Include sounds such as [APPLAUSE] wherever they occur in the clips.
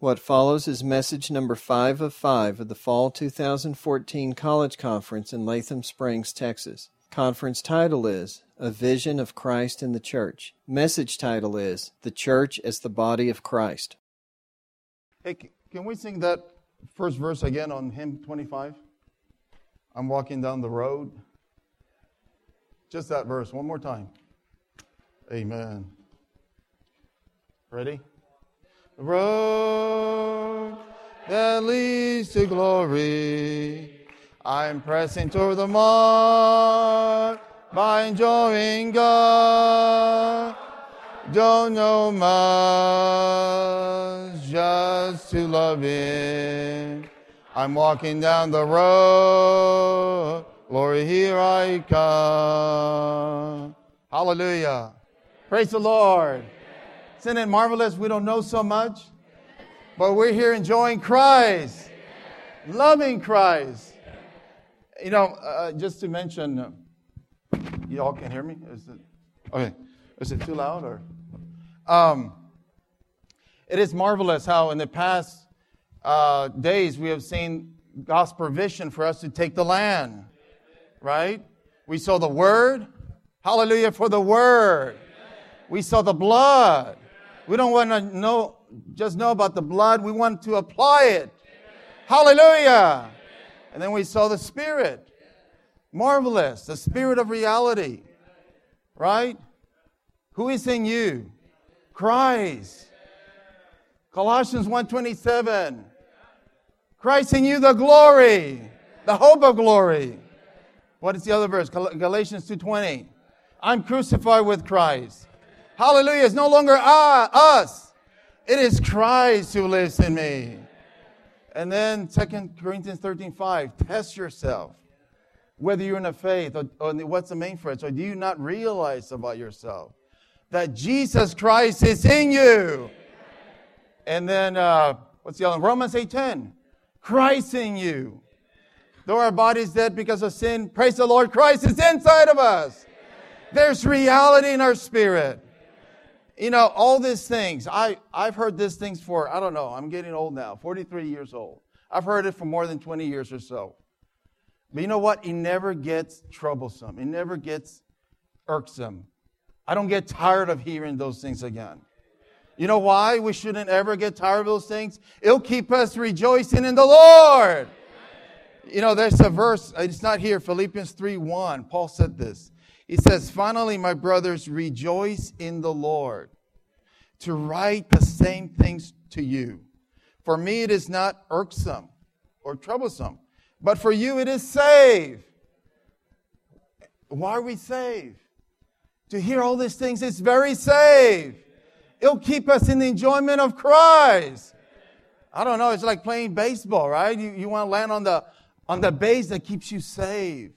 What follows is message number five of five of the Fall 2014 College Conference in Latham Springs, Texas. Conference title is A Vision of Christ in the Church. Message title is The Church as the Body of Christ. Hey, can we sing that first verse again on hymn 25? I'm walking down the road. Just that verse, one more time. Amen. Ready? The road that leads to glory. I'm pressing toward the mark by enjoying God. Don't know much, just to love Him. I'm walking down the road. Glory, here I come. Hallelujah. Praise the Lord. Isn't it marvelous? We don't know so much, but we're here enjoying Christ, loving Christ. You know, uh, just to mention, uh, you all can hear me? Is it, okay. Is it too loud or? Um, it is marvelous how in the past uh, days we have seen God's provision for us to take the land, right? We saw the Word. Hallelujah for the Word. We saw the blood. We don't want to know, just know about the blood. We want to apply it. Hallelujah. And then we saw the Spirit. Marvelous. The Spirit of reality. Right? Who is in you? Christ. Colossians 1:27. Christ in you the glory, the hope of glory. What is the other verse? Galatians 2:20. I'm crucified with Christ. Hallelujah. It's no longer I, us. It is Christ who lives in me. And then 2 Corinthians 13 5, test yourself. Whether you're in a faith or, or what's the main phrase, or do you not realize about yourself that Jesus Christ is in you? And then uh, what's the other one? Romans 8 10. Christ in you. Though our body's dead because of sin, praise the Lord, Christ is inside of us. There's reality in our spirit. You know, all these things, I, I've heard these things for, I don't know, I'm getting old now, 43 years old. I've heard it for more than 20 years or so. But you know what? It never gets troublesome. It never gets irksome. I don't get tired of hearing those things again. You know why we shouldn't ever get tired of those things? It'll keep us rejoicing in the Lord. You know, there's a verse, it's not here, Philippians 3 1. Paul said this. He says, Finally, my brothers, rejoice in the Lord. To write the same things to you. For me, it is not irksome or troublesome, but for you, it is save. Why are we saved? To hear all these things, it's very safe. It'll keep us in the enjoyment of Christ. I don't know, it's like playing baseball, right? You, you want to land on the, on the base that keeps you safe.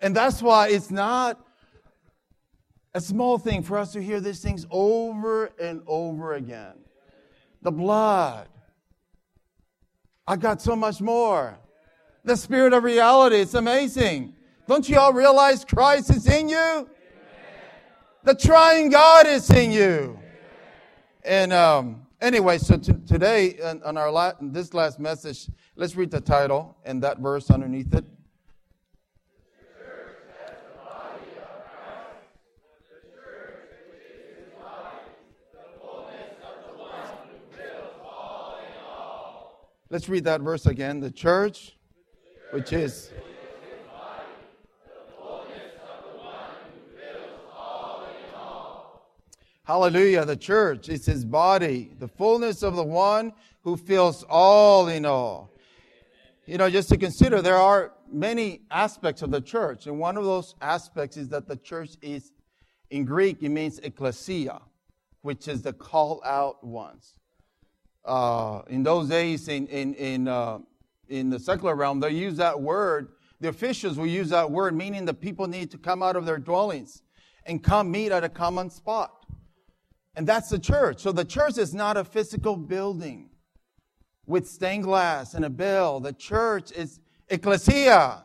And that's why it's not a small thing for us to hear these things over and over again. The blood. I got so much more. The spirit of reality. It's amazing. Don't you all realize Christ is in you? The Triune God is in you. And um, anyway, so t- today on our la- this last message, let's read the title and that verse underneath it. Let's read that verse again. The church, which is. Hallelujah. The church is his body, the fullness of the one who fills all in all. You know, just to consider, there are many aspects of the church. And one of those aspects is that the church is, in Greek, it means ecclesia, which is the call out ones uh, in those days in, in, in, uh, in the secular realm, they use that word, the officials will use that word, meaning the people need to come out of their dwellings and come meet at a common spot. And that's the church. So the church is not a physical building with stained glass and a bell. The church is ecclesia.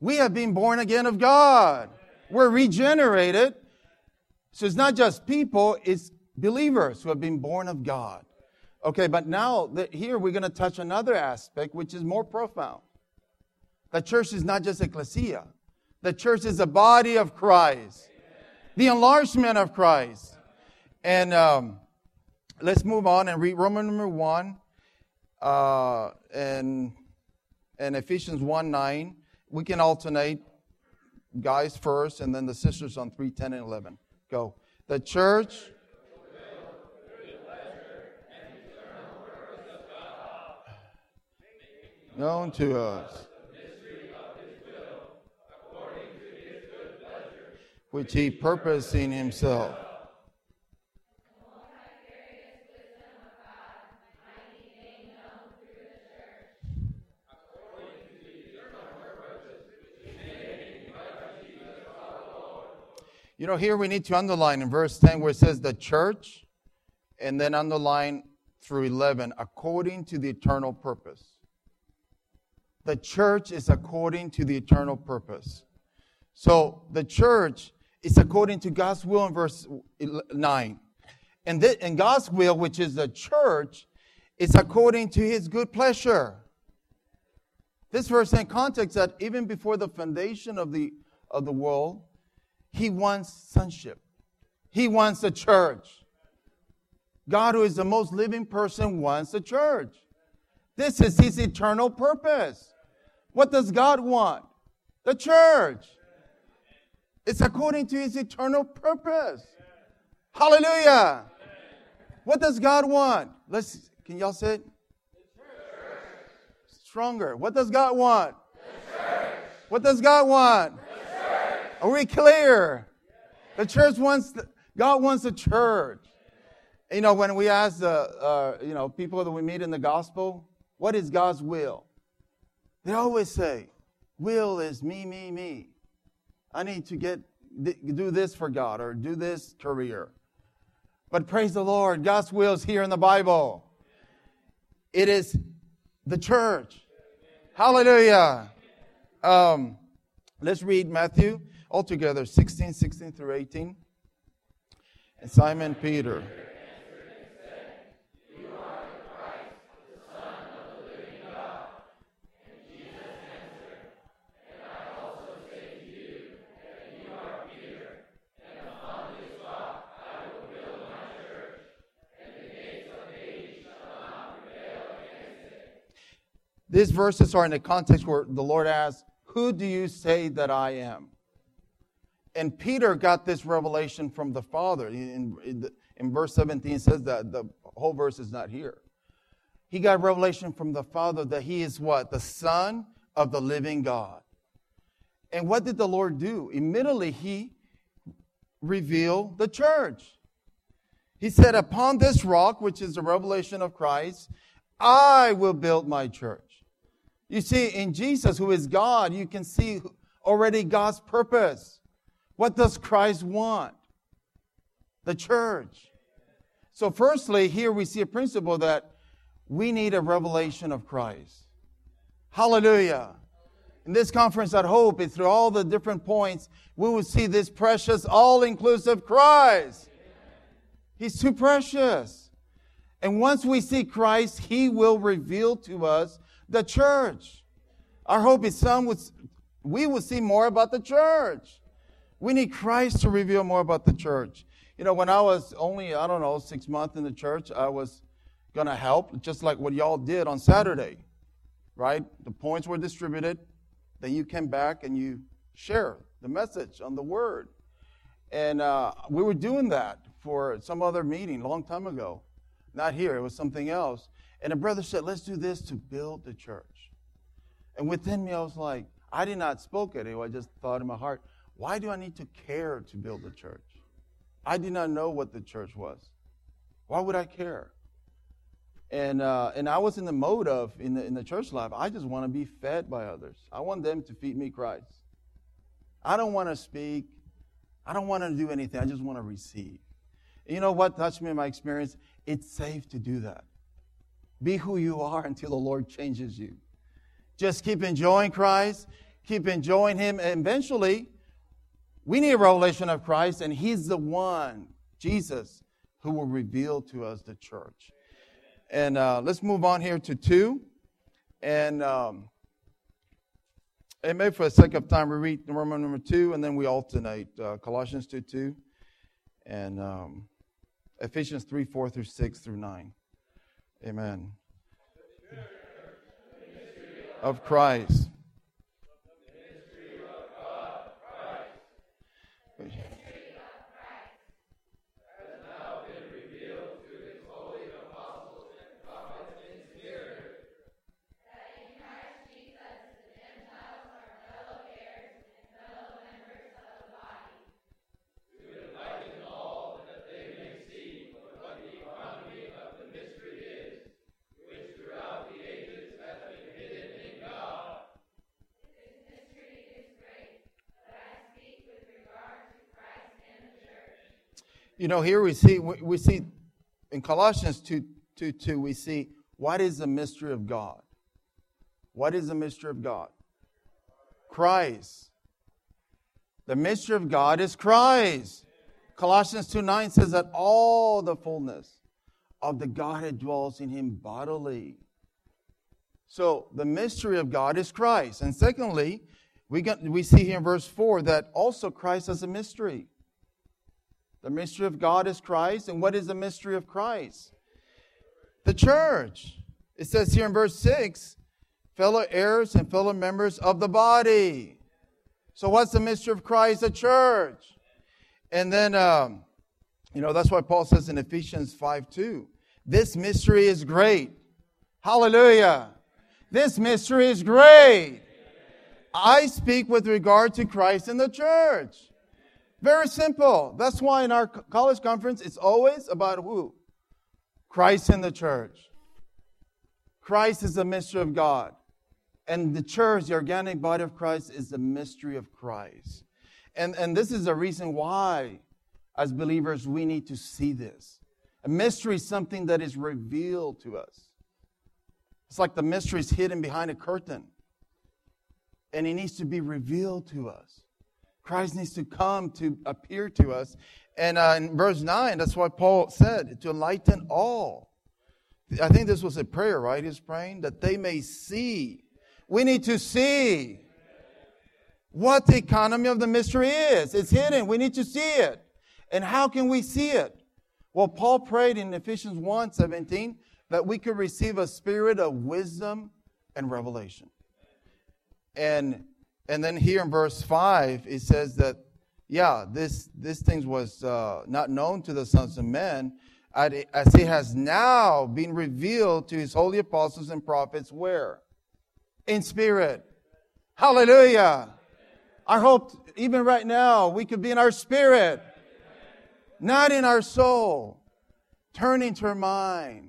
We have been born again of God. We're regenerated. So it's not just people, it's believers who have been born of God. Okay, but now that here we're going to touch another aspect which is more profound. The church is not just ecclesia. The church is a body of Christ, the enlargement of Christ. And um, let's move on and read Roman number 1 uh, and, and Ephesians 1 9. We can alternate guys first and then the sisters on 3 10 and 11. Go. The church. Known to us. Which he purposed in himself You know, here we need to underline in verse 10 where it says the church, and then underline through 11, according to the eternal purpose. The church is according to the eternal purpose. So the church is according to God's will in verse 9. And, th- and God's will, which is the church, is according to his good pleasure. This verse in context that even before the foundation of the, of the world, he wants sonship. He wants a church. God, who is the most living person, wants a church. This is his eternal purpose. What does God want? The church. It's according to his eternal purpose. Hallelujah. What does God want? Let's can y'all say it? Stronger. What does God want? What does God want? Are we clear? The church wants, the, God wants a church. You know, when we ask the, uh, you know, people that we meet in the gospel, what is God's will? They always say, will is me, me, me. I need to get, do this for God or do this career. But praise the Lord, God's will is here in the Bible. It is the church. Hallelujah. Um, let's read Matthew Altogether, 16, 16 through 18. And Simon Peter. These verses are in the context where the Lord asks, Who do you say that I am? And Peter got this revelation from the Father. In, in, in verse 17 says that the whole verse is not here. He got revelation from the Father that he is what? The Son of the living God. And what did the Lord do? Immediately he revealed the church. He said, Upon this rock, which is the revelation of Christ, I will build my church. You see, in Jesus, who is God, you can see already God's purpose. What does Christ want? The church. So, firstly, here we see a principle that we need a revelation of Christ. Hallelujah. In this conference at Hope, and through all the different points, we will see this precious, all inclusive Christ. He's too precious. And once we see Christ, He will reveal to us the church. Our hope is some would, we will see more about the church. We need Christ to reveal more about the church. You know, when I was only, I don't know, six months in the church, I was going to help, just like what y'all did on Saturday, right? The points were distributed. Then you came back and you share the message on the word. And uh, we were doing that for some other meeting a long time ago. Not here, it was something else. And a brother said, let's do this to build the church. And within me, I was like, I did not spoke it. I just thought in my heart, why do I need to care to build the church? I did not know what the church was. Why would I care? And, uh, and I was in the mode of, in the, in the church life, I just want to be fed by others. I want them to feed me Christ. I don't want to speak. I don't want to do anything. I just want to receive. And you know what touched me in my experience? It's safe to do that. Be who you are until the Lord changes you. Just keep enjoying Christ, keep enjoying Him, and eventually we need a revelation of Christ, and He's the one, Jesus, who will reveal to us the church. And uh, let's move on here to two. And um, and maybe for the sake of time, we read Roman number two, and then we alternate uh, Colossians 2 2 and um, Ephesians 3 4 through 6 through 9. Amen. Of Christ. You know, here we see we see in Colossians 2, 2, 2 we see what is the mystery of God? What is the mystery of God? Christ. The mystery of God is Christ. Colossians 2 9 says that all the fullness of the Godhead dwells in him bodily. So the mystery of God is Christ. And secondly, we, got, we see here in verse 4 that also Christ is a mystery. The mystery of God is Christ. And what is the mystery of Christ? The church. It says here in verse 6 fellow heirs and fellow members of the body. So, what's the mystery of Christ? The church. And then, um, you know, that's why Paul says in Ephesians 5 2, this mystery is great. Hallelujah. This mystery is great. I speak with regard to Christ and the church. Very simple. That's why in our college conference, it's always about who? Christ in the church. Christ is the mystery of God. And the church, the organic body of Christ, is the mystery of Christ. And, and this is the reason why, as believers, we need to see this. A mystery is something that is revealed to us. It's like the mystery is hidden behind a curtain, and it needs to be revealed to us. Christ needs to come to appear to us. And uh, in verse 9, that's what Paul said to enlighten all. I think this was a prayer, right? He's praying that they may see. We need to see what the economy of the mystery is. It's hidden. We need to see it. And how can we see it? Well, Paul prayed in Ephesians 1 17 that we could receive a spirit of wisdom and revelation. And and then here in verse 5, it says that, yeah, this, this thing was uh, not known to the sons of men, as it has now been revealed to his holy apostles and prophets, where? In spirit. Hallelujah. I hope even right now we could be in our spirit, not in our soul. Turning to our mind.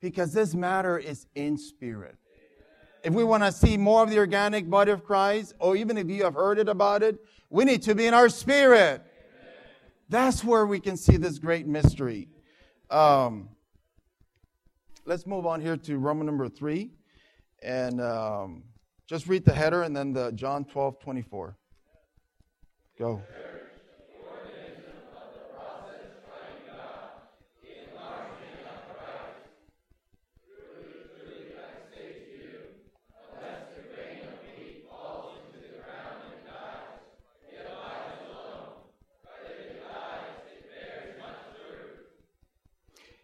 Because this matter is in spirit if we want to see more of the organic body of Christ, or even if you have heard it about it, we need to be in our spirit. That's where we can see this great mystery. Um, let's move on here to Roman number three. And um, just read the header and then the John 12 24. Go.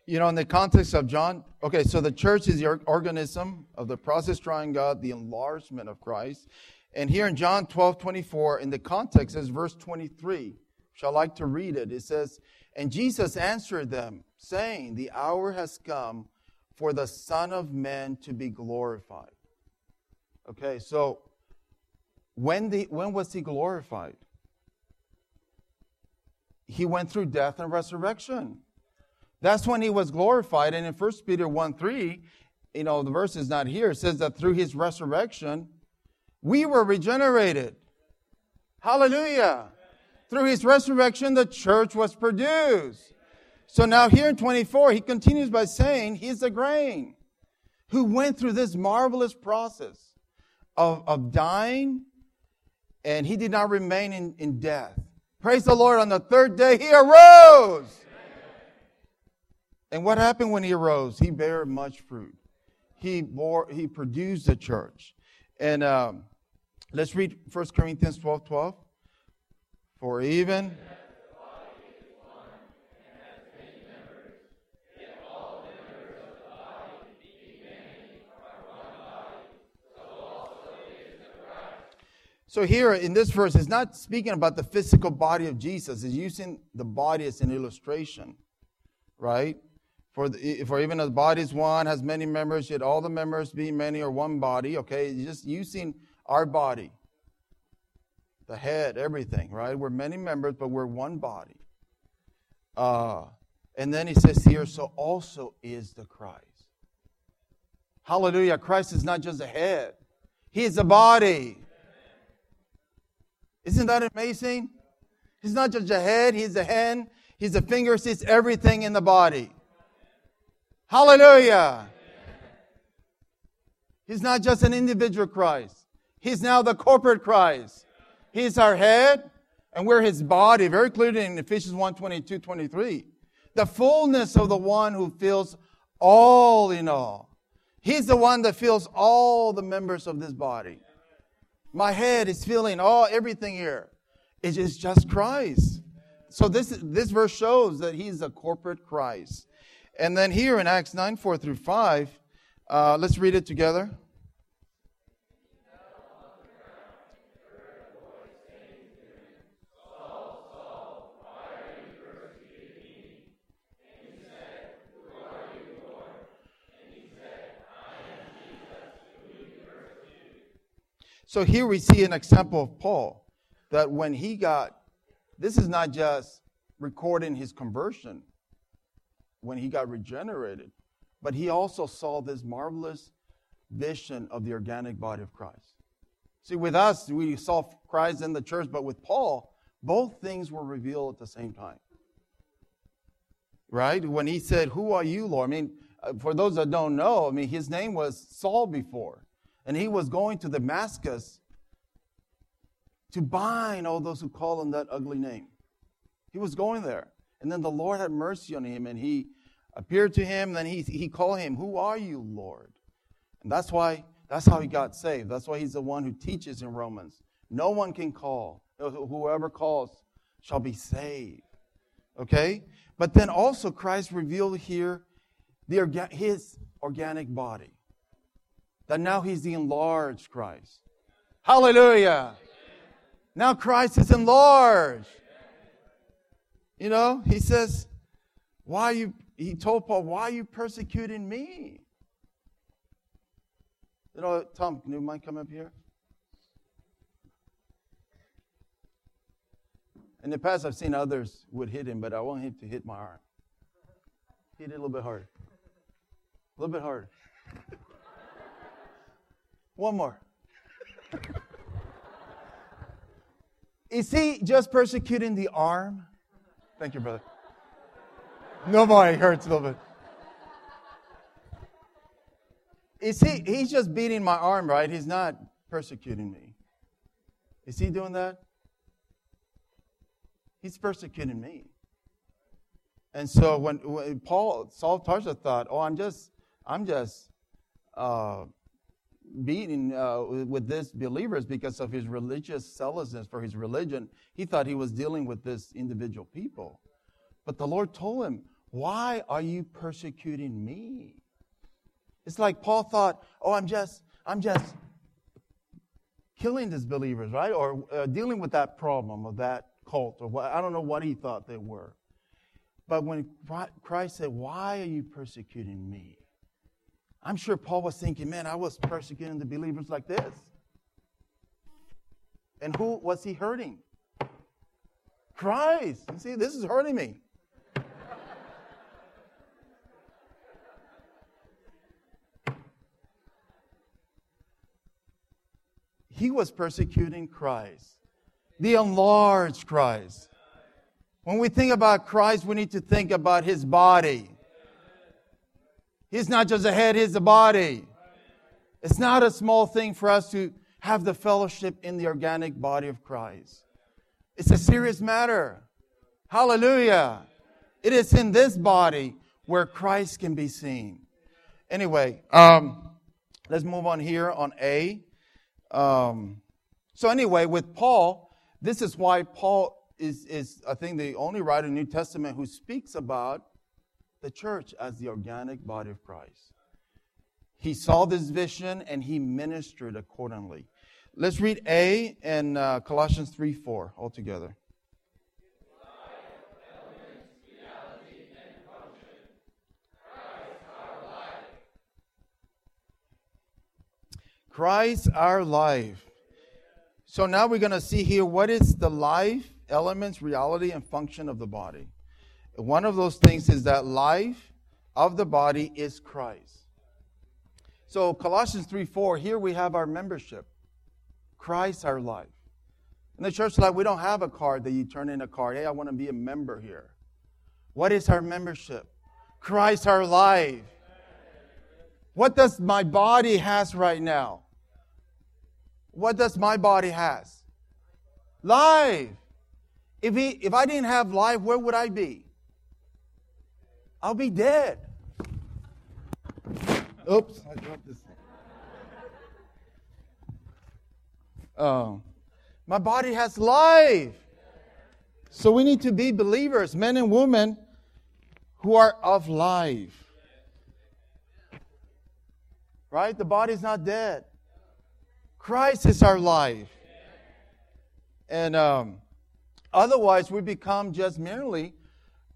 You know, in the context of John, okay, so the church is the organism of the process drawing God, the enlargement of Christ. And here in John 12, 24, in the context is verse 23, which I like to read it. It says, And Jesus answered them, saying, The hour has come for the Son of Man to be glorified. Okay, so when, the, when was he glorified? He went through death and resurrection. That's when he was glorified. And in 1 Peter 1 3, you know, the verse is not here. It says that through his resurrection, we were regenerated. Hallelujah. Through his resurrection, the church was produced. So now here in 24, he continues by saying he's the grain who went through this marvelous process of, of dying, and he did not remain in, in death. Praise the Lord. On the third day, he arose. And what happened when he arose? He bare much fruit. He bore, he produced the church. And um, let's read 1 Corinthians 12 12. For even So here in this verse, it's not speaking about the physical body of Jesus. It's using the body as an illustration, right? For, the, for even as body is one, has many members, yet all the members being many are one body, okay? Just using our body, the head, everything, right? We're many members, but we're one body. Uh, and then he says here, so also is the Christ. Hallelujah. Christ is not just a head, he is a body. Isn't that amazing? He's not just a head, he's a hand, he's a fingers, he's everything in the body. Hallelujah. He's not just an individual Christ. He's now the corporate Christ. He's our head, and we're his body. Very clearly in Ephesians 1 22, 23. The fullness of the one who fills all in all. He's the one that fills all the members of this body. My head is filling all everything here. It is just Christ. So this this verse shows that he's a corporate Christ. And then here in Acts 9, 4 through 5, uh, let's read it together. So here we see an example of Paul that when he got, this is not just recording his conversion when he got regenerated, but he also saw this marvelous vision of the organic body of Christ. See, with us, we saw Christ in the church, but with Paul, both things were revealed at the same time. Right? When he said, Who are you, Lord? I mean, uh, for those that don't know, I mean, his name was Saul before and he was going to Damascus to bind all those who call him that ugly name. He was going there. And then the Lord had mercy on him and he appeared to him. Then he, he called him, Who are you, Lord? And that's why, that's how he got saved. That's why he's the one who teaches in Romans. No one can call. Whoever calls shall be saved. Okay? But then also Christ revealed here the, his organic body that now he's the enlarged Christ. Hallelujah. Now Christ is enlarged. You know, he says, Why you, he told Paul, Why are you persecuting me? You know, Tom, can you mind come up here? In the past, I've seen others would hit him, but I want him to hit my arm. Hit it a little bit harder. A little bit harder. [LAUGHS] One more. [LAUGHS] Is he just persecuting the arm? Thank you, brother. No more, it hurts a little bit. Is he, he's just beating my arm, right? He's not persecuting me. Is he doing that? He's persecuting me. And so when, when Paul, Saul Tarsus thought, oh, I'm just, I'm just, uh, beating uh, with this believers because of his religious zealousness for his religion. He thought he was dealing with this individual people. But the Lord told him, Why are you persecuting me? It's like Paul thought, Oh, I'm just, I'm just killing these believers, right? Or uh, dealing with that problem of that cult, or what, I don't know what he thought they were. But when Christ said, Why are you persecuting me? I'm sure Paul was thinking, man, I was persecuting the believers like this. And who was he hurting? Christ. You see, this is hurting me. he was persecuting Christ, the enlarged Christ. When we think about Christ, we need to think about his body. He's not just a head, he's a body. It's not a small thing for us to have the fellowship in the organic body of Christ. It's a serious matter. Hallelujah. It is in this body where Christ can be seen. Anyway, um, let's move on here on A. Um, so anyway, with Paul, this is why Paul is, is, I think, the only writer in the New Testament who speaks about the church as the organic body of Christ. He saw this vision and he ministered accordingly. Let's read A and uh, Colossians 3 4 all together. Christ our life. So now we're going to see here what is the life, elements, reality, and function of the body. One of those things is that life of the body is Christ. So Colossians 3 4, here we have our membership. Christ our life. In the church life, we don't have a card that you turn in a card. Hey, I want to be a member here. What is our membership? Christ our life. What does my body has right now? What does my body has? Life. If, he, if I didn't have life, where would I be? I'll be dead. Oops, I dropped this. Oh, my body has life. So we need to be believers, men and women who are of life. Right? The body's not dead. Christ is our life. And um, otherwise, we become just merely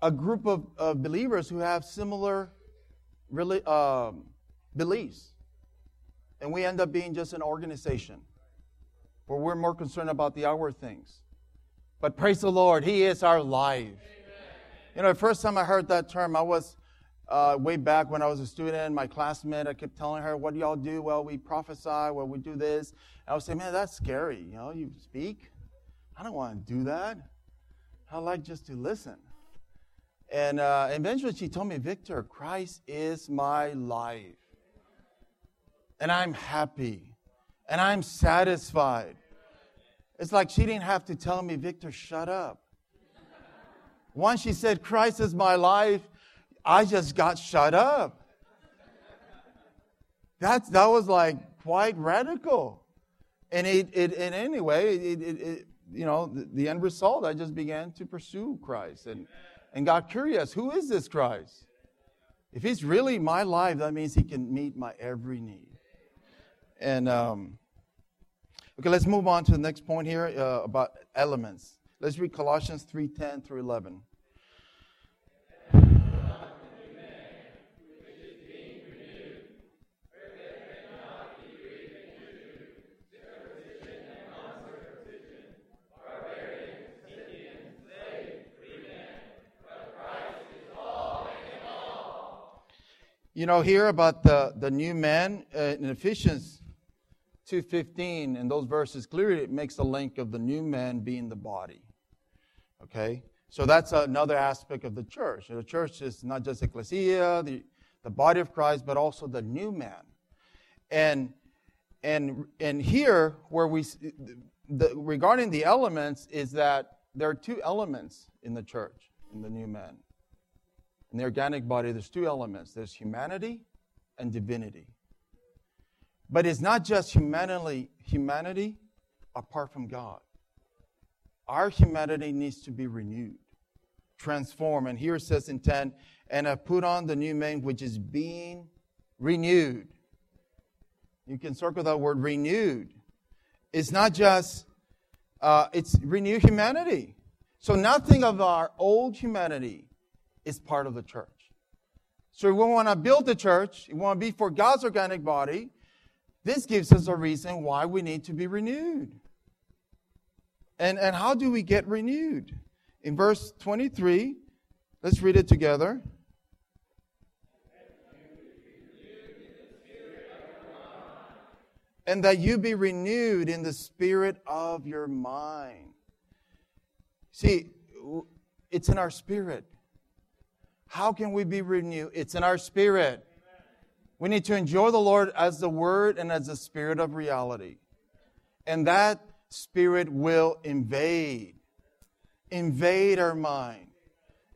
a group of, of believers who have similar really, um, beliefs. And we end up being just an organization where we're more concerned about the outward things. But praise the Lord, He is our life. Amen. You know, the first time I heard that term, I was uh, way back when I was a student, my classmate, I kept telling her, What do y'all do? Well, we prophesy, well, we do this. And I would say, Man, that's scary. You know, you speak. I don't want to do that. I like just to listen. And uh, eventually she told me, Victor, Christ is my life. And I'm happy. And I'm satisfied. It's like she didn't have to tell me, Victor, shut up. Once she said, Christ is my life, I just got shut up. That, that was like quite radical. And it, it and anyway, it, it, it you know, the, the, end result, I just began to pursue Christ and, and got curious. Who is this Christ? If he's really my life, that means he can meet my every need. And um, okay, let's move on to the next point here uh, about elements. Let's read Colossians 3:10 through 11. You know, here about the, the new man uh, in Ephesians 2.15, and those verses clearly it makes the link of the new man being the body. Okay? So that's another aspect of the church. The church is not just ecclesia, the, the body of Christ, but also the new man. And and and here where we the, regarding the elements is that there are two elements in the church in the new man in the organic body, there's two elements there's humanity and divinity. But it's not just humanity, humanity apart from God. Our humanity needs to be renewed, transformed. And here it says in 10, and I put on the new man which is being renewed. You can circle that word renewed. It's not just, uh, it's renew humanity. So nothing of our old humanity is part of the church. So we want to build the church, we want to be for God's organic body. This gives us a reason why we need to be renewed. And, and how do we get renewed? In verse 23, let's read it together. And that you be renewed in the spirit of your mind. See, it's in our spirit. How can we be renewed? It's in our spirit. We need to enjoy the Lord as the Word and as the Spirit of reality. And that Spirit will invade, invade our mind.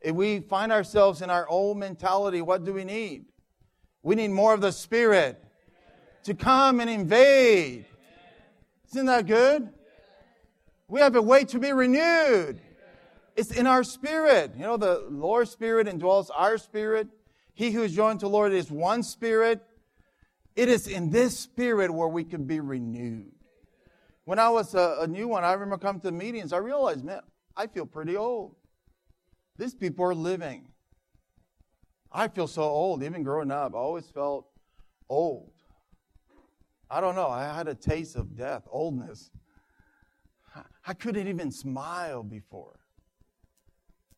If we find ourselves in our old mentality, what do we need? We need more of the Spirit to come and invade. Isn't that good? We have a way to be renewed. It's in our spirit. You know, the Lord's Spirit indwells our spirit. He who is joined to the Lord is one spirit. It is in this spirit where we can be renewed. When I was a, a new one, I remember coming to meetings, I realized, man, I feel pretty old. These people are living. I feel so old. Even growing up, I always felt old. I don't know. I had a taste of death, oldness. I couldn't even smile before.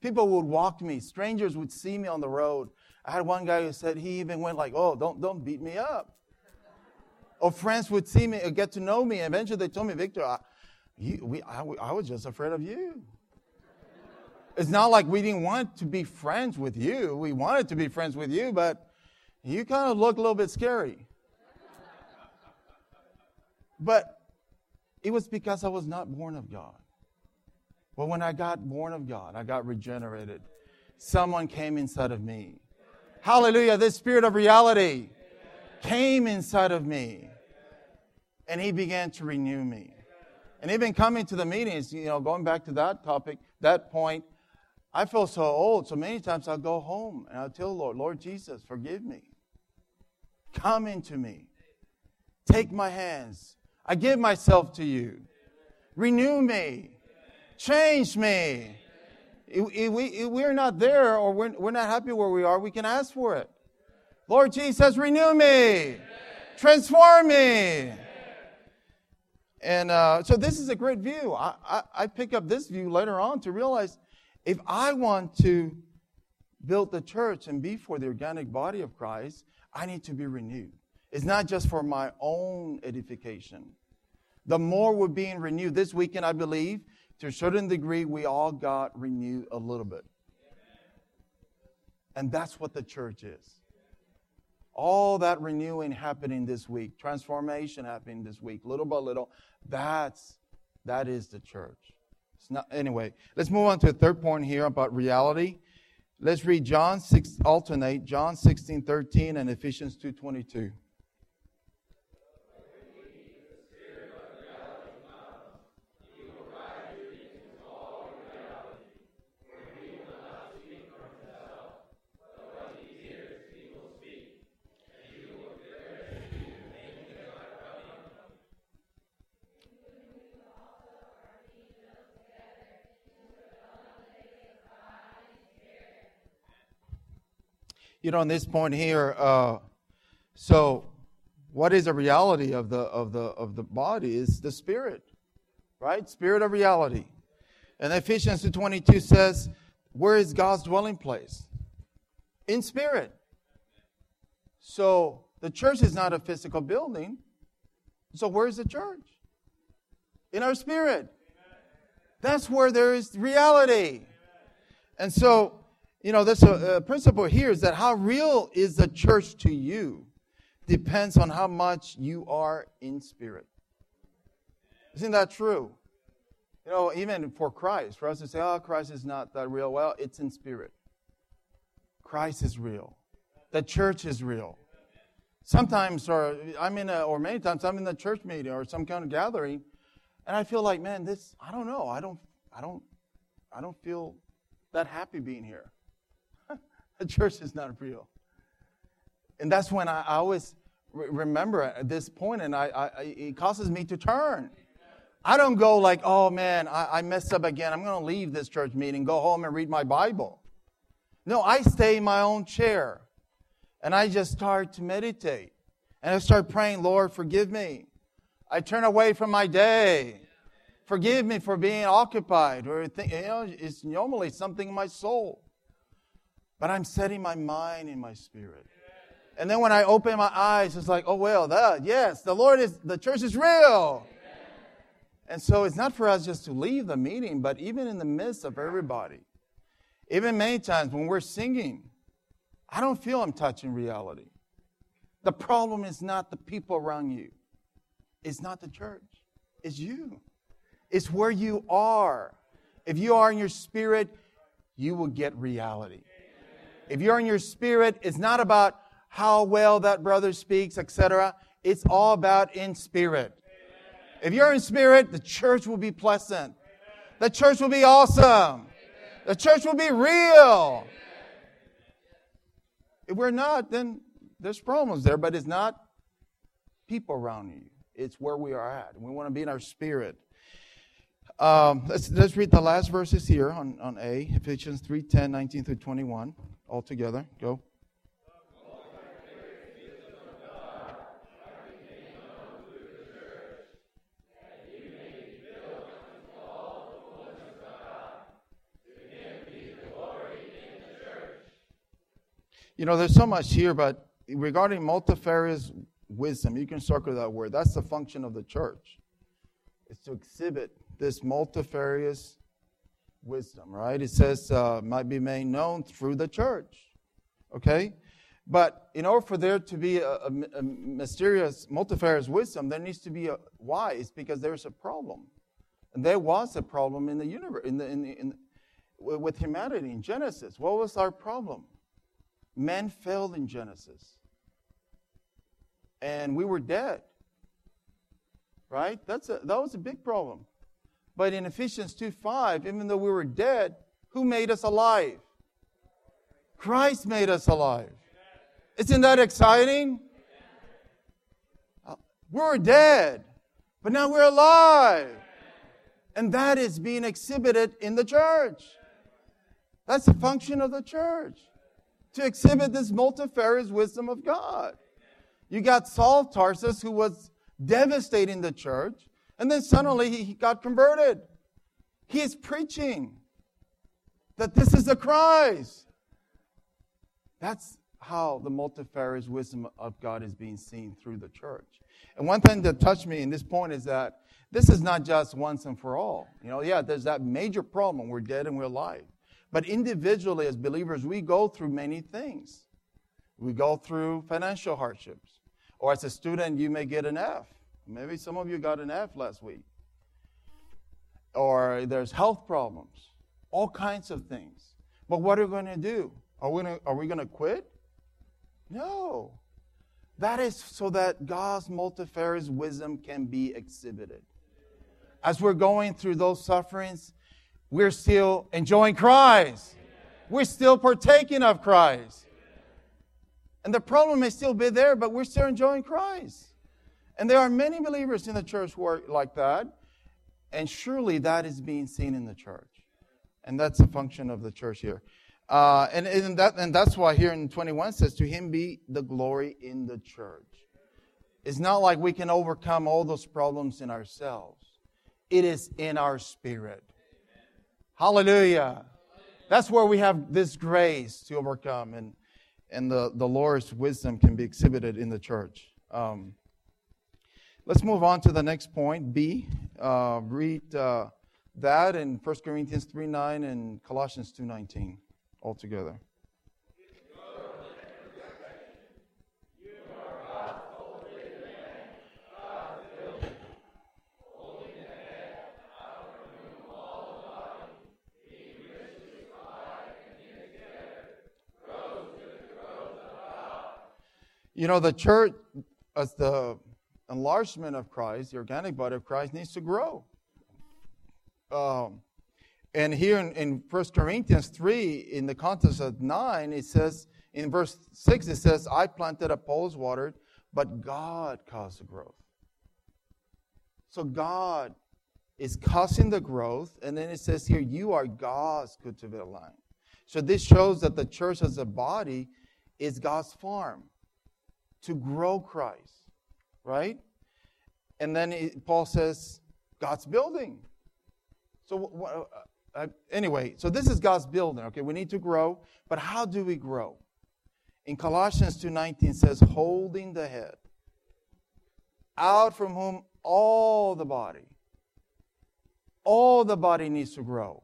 People would walk me. Strangers would see me on the road. I had one guy who said he even went like, "Oh, don't don't beat me up." or friends would see me, get to know me. Eventually, they told me, "Victor, I, you, we, I, I was just afraid of you." It's not like we didn't want to be friends with you. We wanted to be friends with you, but you kind of look a little bit scary. But it was because I was not born of God. But when I got born of God, I got regenerated. Someone came inside of me. Hallelujah. This spirit of reality came inside of me. And he began to renew me. And even coming to the meetings, you know, going back to that topic, that point, I feel so old. So many times I'll go home and I'll tell the Lord, Lord Jesus, forgive me. Come into me. Take my hands. I give myself to you. Renew me. Change me. If we, we're not there or we're, we're not happy where we are, we can ask for it. Lord Jesus, renew me. Transform me. And uh, so this is a great view. I, I, I pick up this view later on to realize if I want to build the church and be for the organic body of Christ, I need to be renewed. It's not just for my own edification. The more we're being renewed, this weekend, I believe, to a certain degree, we all got renewed a little bit. And that's what the church is. All that renewing happening this week, transformation happening this week, little by little, that's that is the church. It's not anyway. Let's move on to a third point here about reality. Let's read John 6 alternate John 16, 13 and Ephesians 2, 22. You know, on this point here, uh, so what is the reality of the of the of the body is the spirit, right? Spirit of reality. And Ephesians 2:22 says, "Where is God's dwelling place? In spirit." So the church is not a physical building. So where's the church? In our spirit. That's where there is reality. And so you know, a principle here is that how real is the church to you depends on how much you are in spirit. Isn't that true? You know, even for Christ, for us to say, oh, Christ is not that real, well, it's in spirit. Christ is real. The church is real. Sometimes, or I'm in a, or many times, I'm in the church meeting or some kind of gathering, and I feel like, man, this, I don't know, I don't, I don't, I don't feel that happy being here. [LAUGHS] The church is not real. And that's when I, I always re- remember at this point, and I, I, it causes me to turn. I don't go like, oh man, I, I messed up again. I'm going to leave this church meeting, go home and read my Bible. No, I stay in my own chair and I just start to meditate. And I start praying, Lord, forgive me. I turn away from my day. Forgive me for being occupied, or you know, it's normally something in my soul but I'm setting my mind in my spirit. And then when I open my eyes, it's like, oh, well, that, yes, the Lord is, the church is real. And so it's not for us just to leave the meeting, but even in the midst of everybody. Even many times when we're singing, I don't feel I'm touching reality. The problem is not the people around you, it's not the church, it's you. It's where you are. If you are in your spirit, you will get reality. If you're in your spirit, it's not about how well that brother speaks, etc. It's all about in spirit. If you're in spirit, the church will be pleasant. The church will be awesome. The church will be real. If we're not, then there's problems there, but it's not people around you. It's where we are at. We want to be in our spirit. Um, let's, let's read the last verses here on, on A, Ephesians 3 10, 19 through 21, all together. Go. You know, there's so much here, but regarding multifarious wisdom, you can circle that word. That's the function of the church. It's to exhibit this multifarious wisdom, right? It says uh, might be made known through the church. Okay? But in order for there to be a, a, a mysterious, multifarious wisdom, there needs to be a why. It's because there's a problem. And there was a problem in the universe, in the, in the, in, with humanity in Genesis. What was our problem? Men failed in Genesis. And we were dead. Right? That's a, that was a big problem. But in Ephesians 2 5, even though we were dead, who made us alive? Christ made us alive. Isn't that exciting? We were dead, but now we're alive. And that is being exhibited in the church. That's the function of the church to exhibit this multifarious wisdom of God. You got Saul Tarsus, who was devastating the church, and then suddenly he got converted. He is preaching that this is the Christ. That's how the multifarious wisdom of God is being seen through the church. And one thing that touched me in this point is that this is not just once and for all. You know, yeah, there's that major problem. We're dead and we're alive. But individually, as believers, we go through many things. We go through financial hardships. Or as a student, you may get an F. Maybe some of you got an F last week. Or there's health problems, all kinds of things. But what are we going to do? Are we going to, are we going to quit? No. That is so that God's multifarious wisdom can be exhibited. As we're going through those sufferings, we're still enjoying Christ. We're still partaking of Christ. And the problem may still be there, but we're still enjoying Christ. And there are many believers in the church who are like that. And surely that is being seen in the church. And that's a function of the church here. Uh, and, and, that, and that's why here in 21 says, To him be the glory in the church. It's not like we can overcome all those problems in ourselves, it is in our spirit. Hallelujah. That's where we have this grace to overcome, and, and the, the Lord's wisdom can be exhibited in the church. Um, let's move on to the next point, B. Uh, read uh, that in 1 Corinthians 3 9 and Colossians 2 19 altogether. You know, the church, as the enlargement of Christ, the organic body of Christ, needs to grow. Um, and here in, in 1 Corinthians 3, in the context of 9, it says, in verse 6, it says, I planted, Apollos watered, but God caused the growth. So God is causing the growth, and then it says here, you are God's cultivated land. So this shows that the church as a body is God's farm to grow Christ, right? And then it, Paul says, God's building. So, uh, anyway, so this is God's building, okay? We need to grow, but how do we grow? In Colossians 2:19 says holding the head out from whom all the body all the body needs to grow.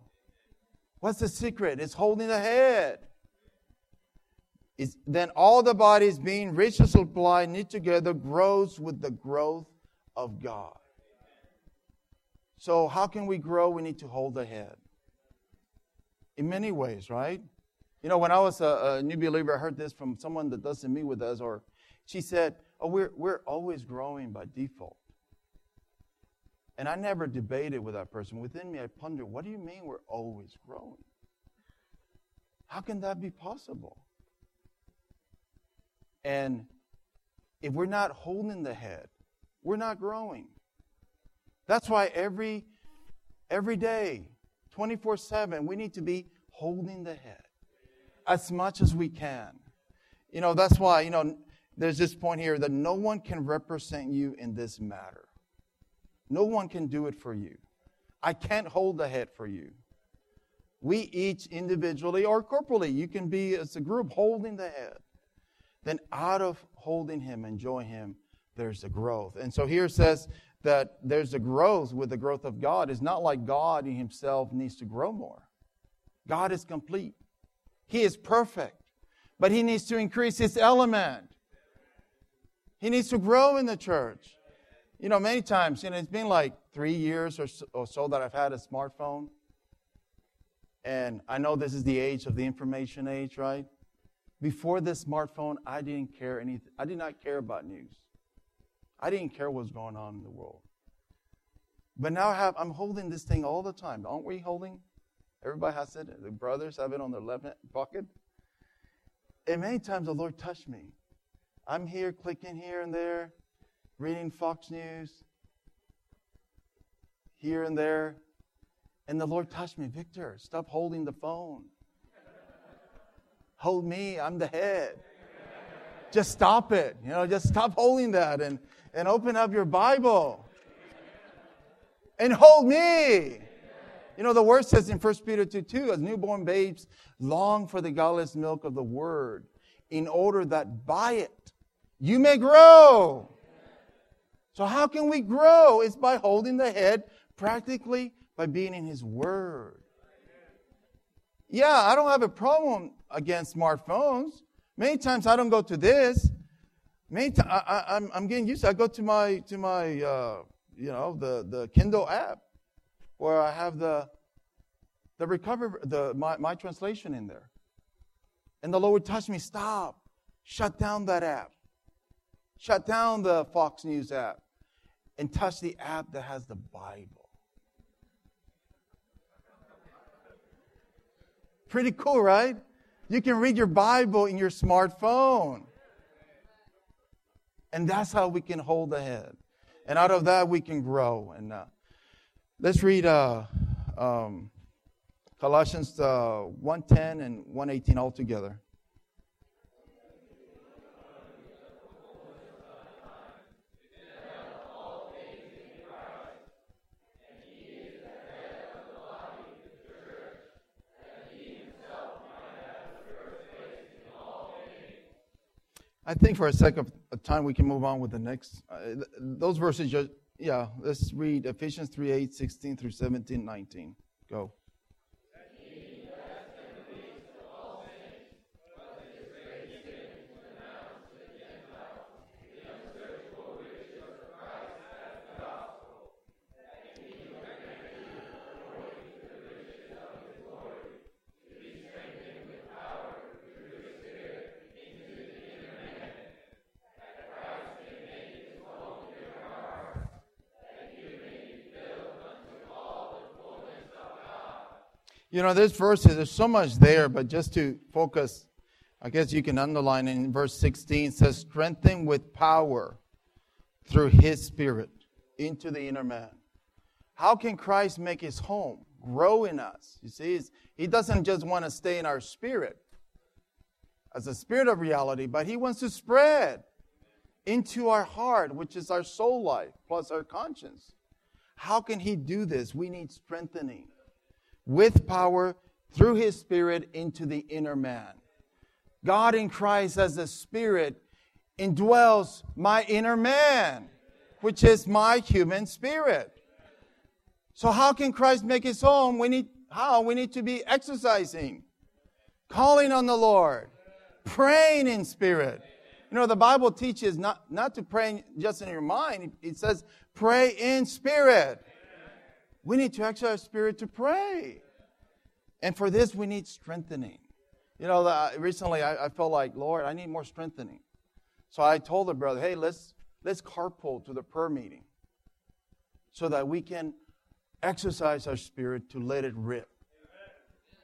What's the secret? It's holding the head is then all the bodies being richly supplied, knit together, grows with the growth of God. So, how can we grow? We need to hold the head. in many ways, right? You know, when I was a, a new believer, I heard this from someone that doesn't meet with us, or she said, Oh, we're, we're always growing by default. And I never debated with that person. Within me, I pondered, what do you mean we're always growing? How can that be possible? And if we're not holding the head, we're not growing. That's why every every day, 24/7, we need to be holding the head as much as we can. You know, that's why, you know, there's this point here that no one can represent you in this matter. No one can do it for you. I can't hold the head for you. We each individually or corporally, you can be as a group holding the head. Then out of holding him, and enjoying him, there's a growth. And so here it says that there's a growth with the growth of God. It's not like God himself needs to grow more. God is complete. He is perfect. But he needs to increase his element. He needs to grow in the church. You know, many times, you know, it's been like three years or so, or so that I've had a smartphone. And I know this is the age of the information age, right? Before this smartphone, I didn't care anything. I did not care about news. I didn't care what's going on in the world. But now I have, I'm holding this thing all the time. Aren't we holding? Everybody has it. The brothers have it on their left pocket. And many times the Lord touched me. I'm here clicking here and there, reading Fox News, here and there. And the Lord touched me, Victor, stop holding the phone. Hold me, I'm the head. Just stop it. You know, just stop holding that and, and open up your Bible. And hold me. You know, the word says in 1 Peter 2 2, as newborn babes long for the guileless milk of the word, in order that by it you may grow. So, how can we grow? It's by holding the head, practically by being in His Word. Yeah, I don't have a problem against smartphones. Many times I don't go to this. Many times I, am I'm getting used to. I go to my to my uh, you know the the Kindle app where I have the the recover the my, my translation in there. And the Lord touched me. Stop. Shut down that app. Shut down the Fox News app and touch the app that has the Bible. Pretty cool, right? You can read your Bible in your smartphone. And that's how we can hold the head. And out of that, we can grow. And uh, let's read uh, um, Colossians uh, 1.10 and 1.18 all together. I think for a second of time we can move on with the next. Uh, those verses, just, yeah, let's read Ephesians 3 8, 16 through 17, 19. Go. You know, this verse, there's so much there, but just to focus, I guess you can underline in verse 16 says, strengthen with power through his spirit into the inner man. How can Christ make his home grow in us? You see, he doesn't just want to stay in our spirit as a spirit of reality, but he wants to spread into our heart, which is our soul life plus our conscience. How can he do this? We need strengthening with power through his spirit into the inner man. God in Christ as the spirit indwells my inner man, which is my human spirit. So how can Christ make his home? We need how? We need to be exercising, calling on the Lord, praying in spirit. You know, the Bible teaches not, not to pray just in your mind. It says pray in spirit. We need to exercise spirit to pray. And for this, we need strengthening. You know, the, uh, recently I, I felt like, Lord, I need more strengthening. So I told the brother, hey, let's, let's carpool to the prayer meeting so that we can exercise our spirit to let it rip.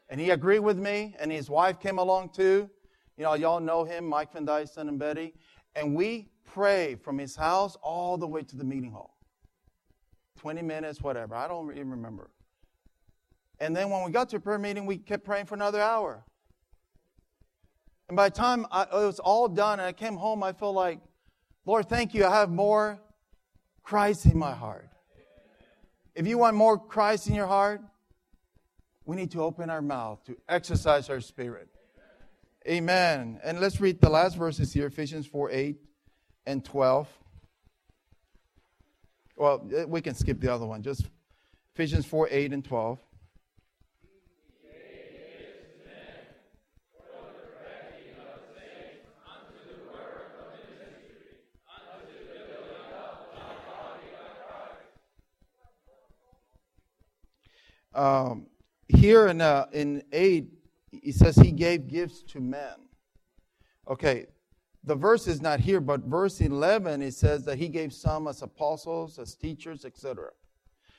And he agreed with me, and his wife came along too. You know, y'all know him, Mike Van Dyson and Betty. And we prayed from his house all the way to the meeting hall. 20 minutes, whatever. I don't even remember. And then when we got to a prayer meeting, we kept praying for another hour. And by the time I, it was all done and I came home, I felt like, Lord, thank you. I have more Christ in my heart. If you want more Christ in your heart, we need to open our mouth to exercise our spirit. Amen. And let's read the last verses here Ephesians 4 8 and 12. Well, we can skip the other one. Just Ephesians 4 8 and 12. Um, here in, uh, in 8, he says he gave gifts to men. Okay, the verse is not here, but verse 11, it says that he gave some as apostles, as teachers, etc.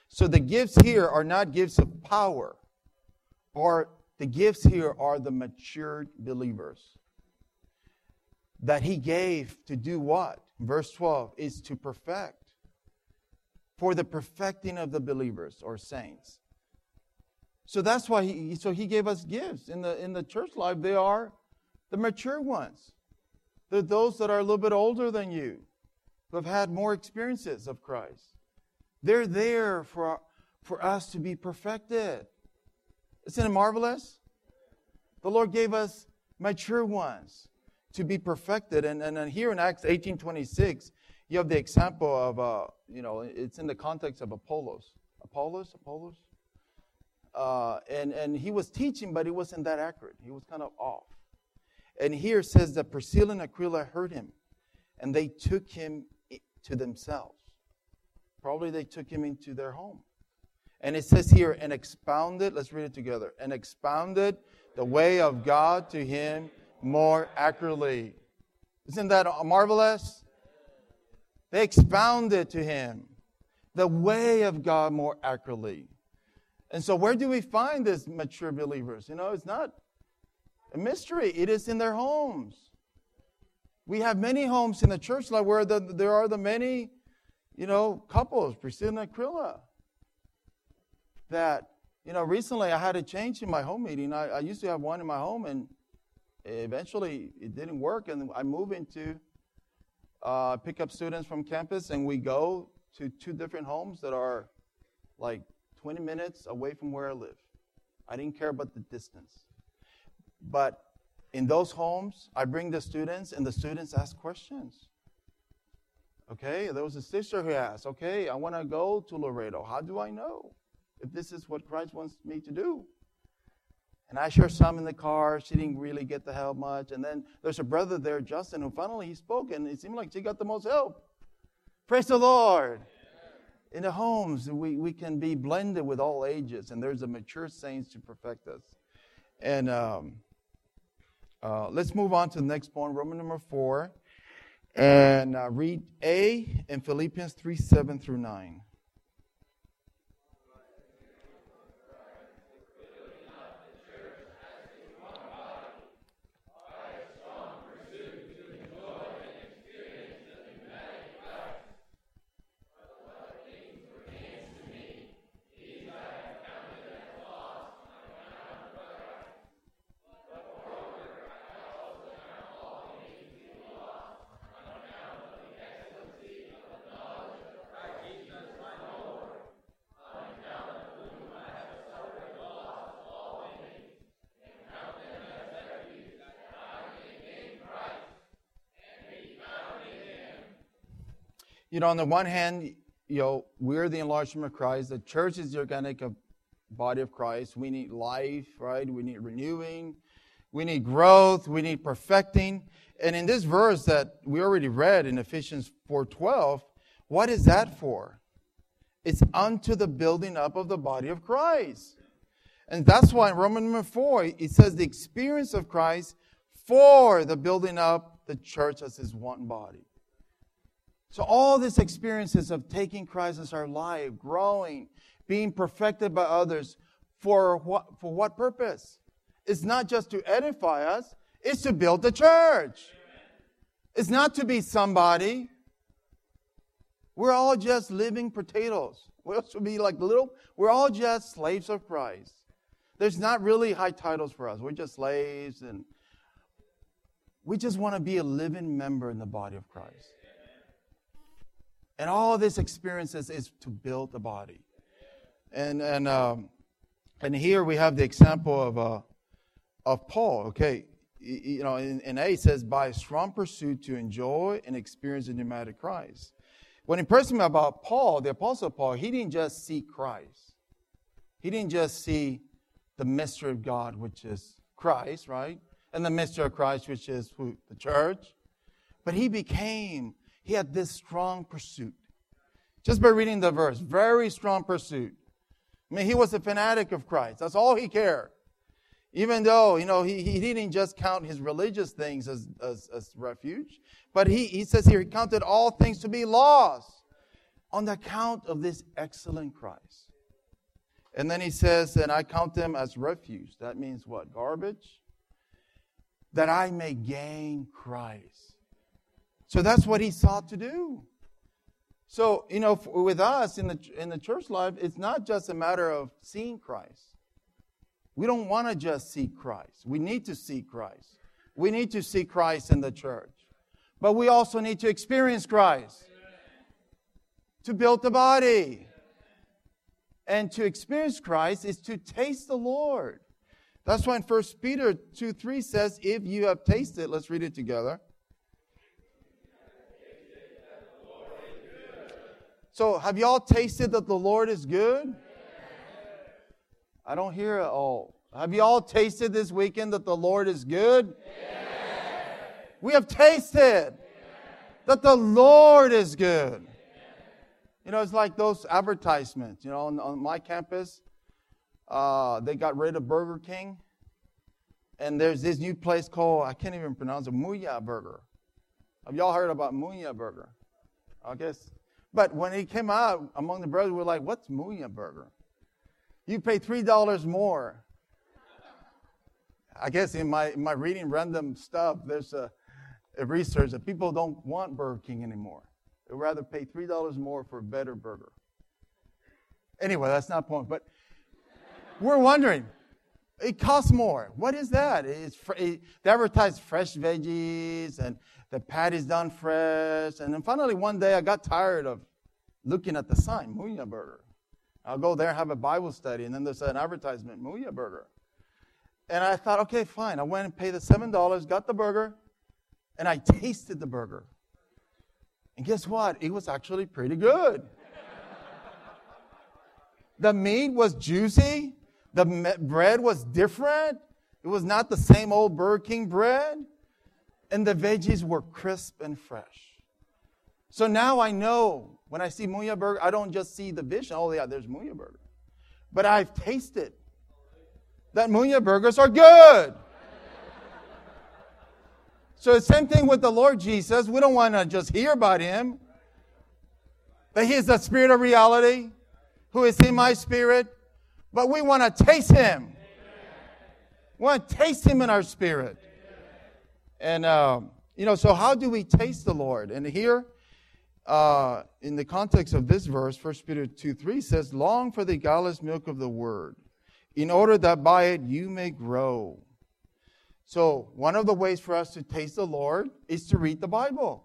So the gifts here are not gifts of power, or the gifts here are the matured believers. That he gave to do what? Verse 12 is to perfect. For the perfecting of the believers or saints. So that's why he, so he gave us gifts in the, in the church life. They are the mature ones. They're those that are a little bit older than you, who have had more experiences of Christ. They're there for, for us to be perfected. Isn't it marvelous? The Lord gave us mature ones to be perfected. And, and, and here in Acts 18 26, you have the example of, uh, you know, it's in the context of Apollos. Apollos? Apollos? Uh, and, and he was teaching, but he wasn't that accurate. He was kind of off. And here it says that Priscilla and Aquila heard him, and they took him to themselves. Probably they took him into their home. And it says here, and expounded, let's read it together, and expounded the way of God to him more accurately. Isn't that marvelous? They expounded to him the way of God more accurately. And so, where do we find these mature believers? You know, it's not a mystery, it is in their homes. We have many homes in the church where the, there are the many, you know, couples, Priscilla and Aquila, that, you know, recently I had a change in my home meeting. I, I used to have one in my home, and eventually it didn't work, and I moved into uh, pick up students from campus, and we go to two different homes that are like 20 minutes away from where I live. I didn't care about the distance. But in those homes, I bring the students, and the students ask questions. Okay, there was a sister who asked, Okay, I want to go to Laredo. How do I know if this is what Christ wants me to do? And I shared some in the car. She didn't really get the help much. And then there's a brother there, Justin, who finally he spoke, and it seemed like she got the most help. Praise the Lord in the homes, we, we can be blended with all ages, and there's a mature saints to perfect us. And um, uh, let's move on to the next point, Roman number four, and uh, read A in Philippians 3 7 through 9. You know, on the one hand, you know, we're the enlargement of Christ. The church is the organic body of Christ. We need life, right? We need renewing. We need growth. We need perfecting. And in this verse that we already read in Ephesians 4:12, what is that for? It's unto the building up of the body of Christ. And that's why in Roman number 4, it says the experience of Christ for the building up the church as his one body. So all these experiences of taking Christ as our life, growing, being perfected by others, for what, for what purpose? It's not just to edify us, it's to build the church. It's not to be somebody. We're all just living potatoes. We also be like little, we're all just slaves of Christ. There's not really high titles for us. We're just slaves and we just want to be a living member in the body of Christ. And all this experiences is to build the body. And and um, and here we have the example of uh, of Paul. Okay, you know, in, in A says by a strong pursuit to enjoy and experience the pneumatic Christ. When impressed me about Paul, the Apostle Paul, he didn't just see Christ. He didn't just see the mystery of God, which is Christ, right? And the mystery of Christ, which is who, the church. But he became, he had this strong pursuit. Just by reading the verse, very strong pursuit. I mean, he was a fanatic of Christ. That's all he cared. Even though, you know, he, he didn't just count his religious things as, as, as refuge, but he, he says here, he counted all things to be lost on the account of this excellent Christ. And then he says, and I count them as refuge. That means what? Garbage? That I may gain Christ. So that's what he sought to do. So, you know, with us in the, in the church life, it's not just a matter of seeing Christ. We don't want to just see Christ. We need to see Christ. We need to see Christ in the church. But we also need to experience Christ to build the body. And to experience Christ is to taste the Lord. That's why in 1 Peter 2 3 says, If you have tasted, let's read it together. So, have y'all tasted that the Lord is good? I don't hear it all. Have you all tasted this weekend that the Lord is good? We have tasted that the Lord is good. You know, it's like those advertisements. You know, on, on my campus, uh, they got rid of Burger King. And there's this new place called, I can't even pronounce it, MOOYAH Burger. Have y'all heard about MOOYAH Burger? I guess but when he came out among the brothers, we are like, what's MOOYAH Burger? You pay $3 more. I guess in my, in my reading random stuff, there's a, a research that people don't want Burger King anymore. They'd rather pay $3 more for a better burger. Anyway, that's not point. But we're wondering, it costs more. What is that? It's fr- it, they advertise fresh veggies and the patty's done fresh. And then finally, one day, I got tired of looking at the sign, MOOYAH Burger. I'll go there and have a Bible study, and then there's an advertisement, MOOYAH Burger. And I thought, okay, fine. I went and paid the $7, got the burger, and I tasted the burger. And guess what? It was actually pretty good. [LAUGHS] the meat was juicy, the bread was different. It was not the same old Burger King bread and the veggies were crisp and fresh. So now I know when I see MOOYAH Burger, I don't just see the vision. Oh, yeah, there's MOOYAH Burger. But I've tasted that Muya Burgers are good. So the same thing with the Lord Jesus. We don't want to just hear about him. But he is the spirit of reality who is in my spirit. But we want to taste him. We want to taste him in our spirit. And, uh, you know, so how do we taste the Lord? And here, uh, in the context of this verse, 1 Peter 2 3 says, Long for the guileless milk of the word, in order that by it you may grow. So, one of the ways for us to taste the Lord is to read the Bible.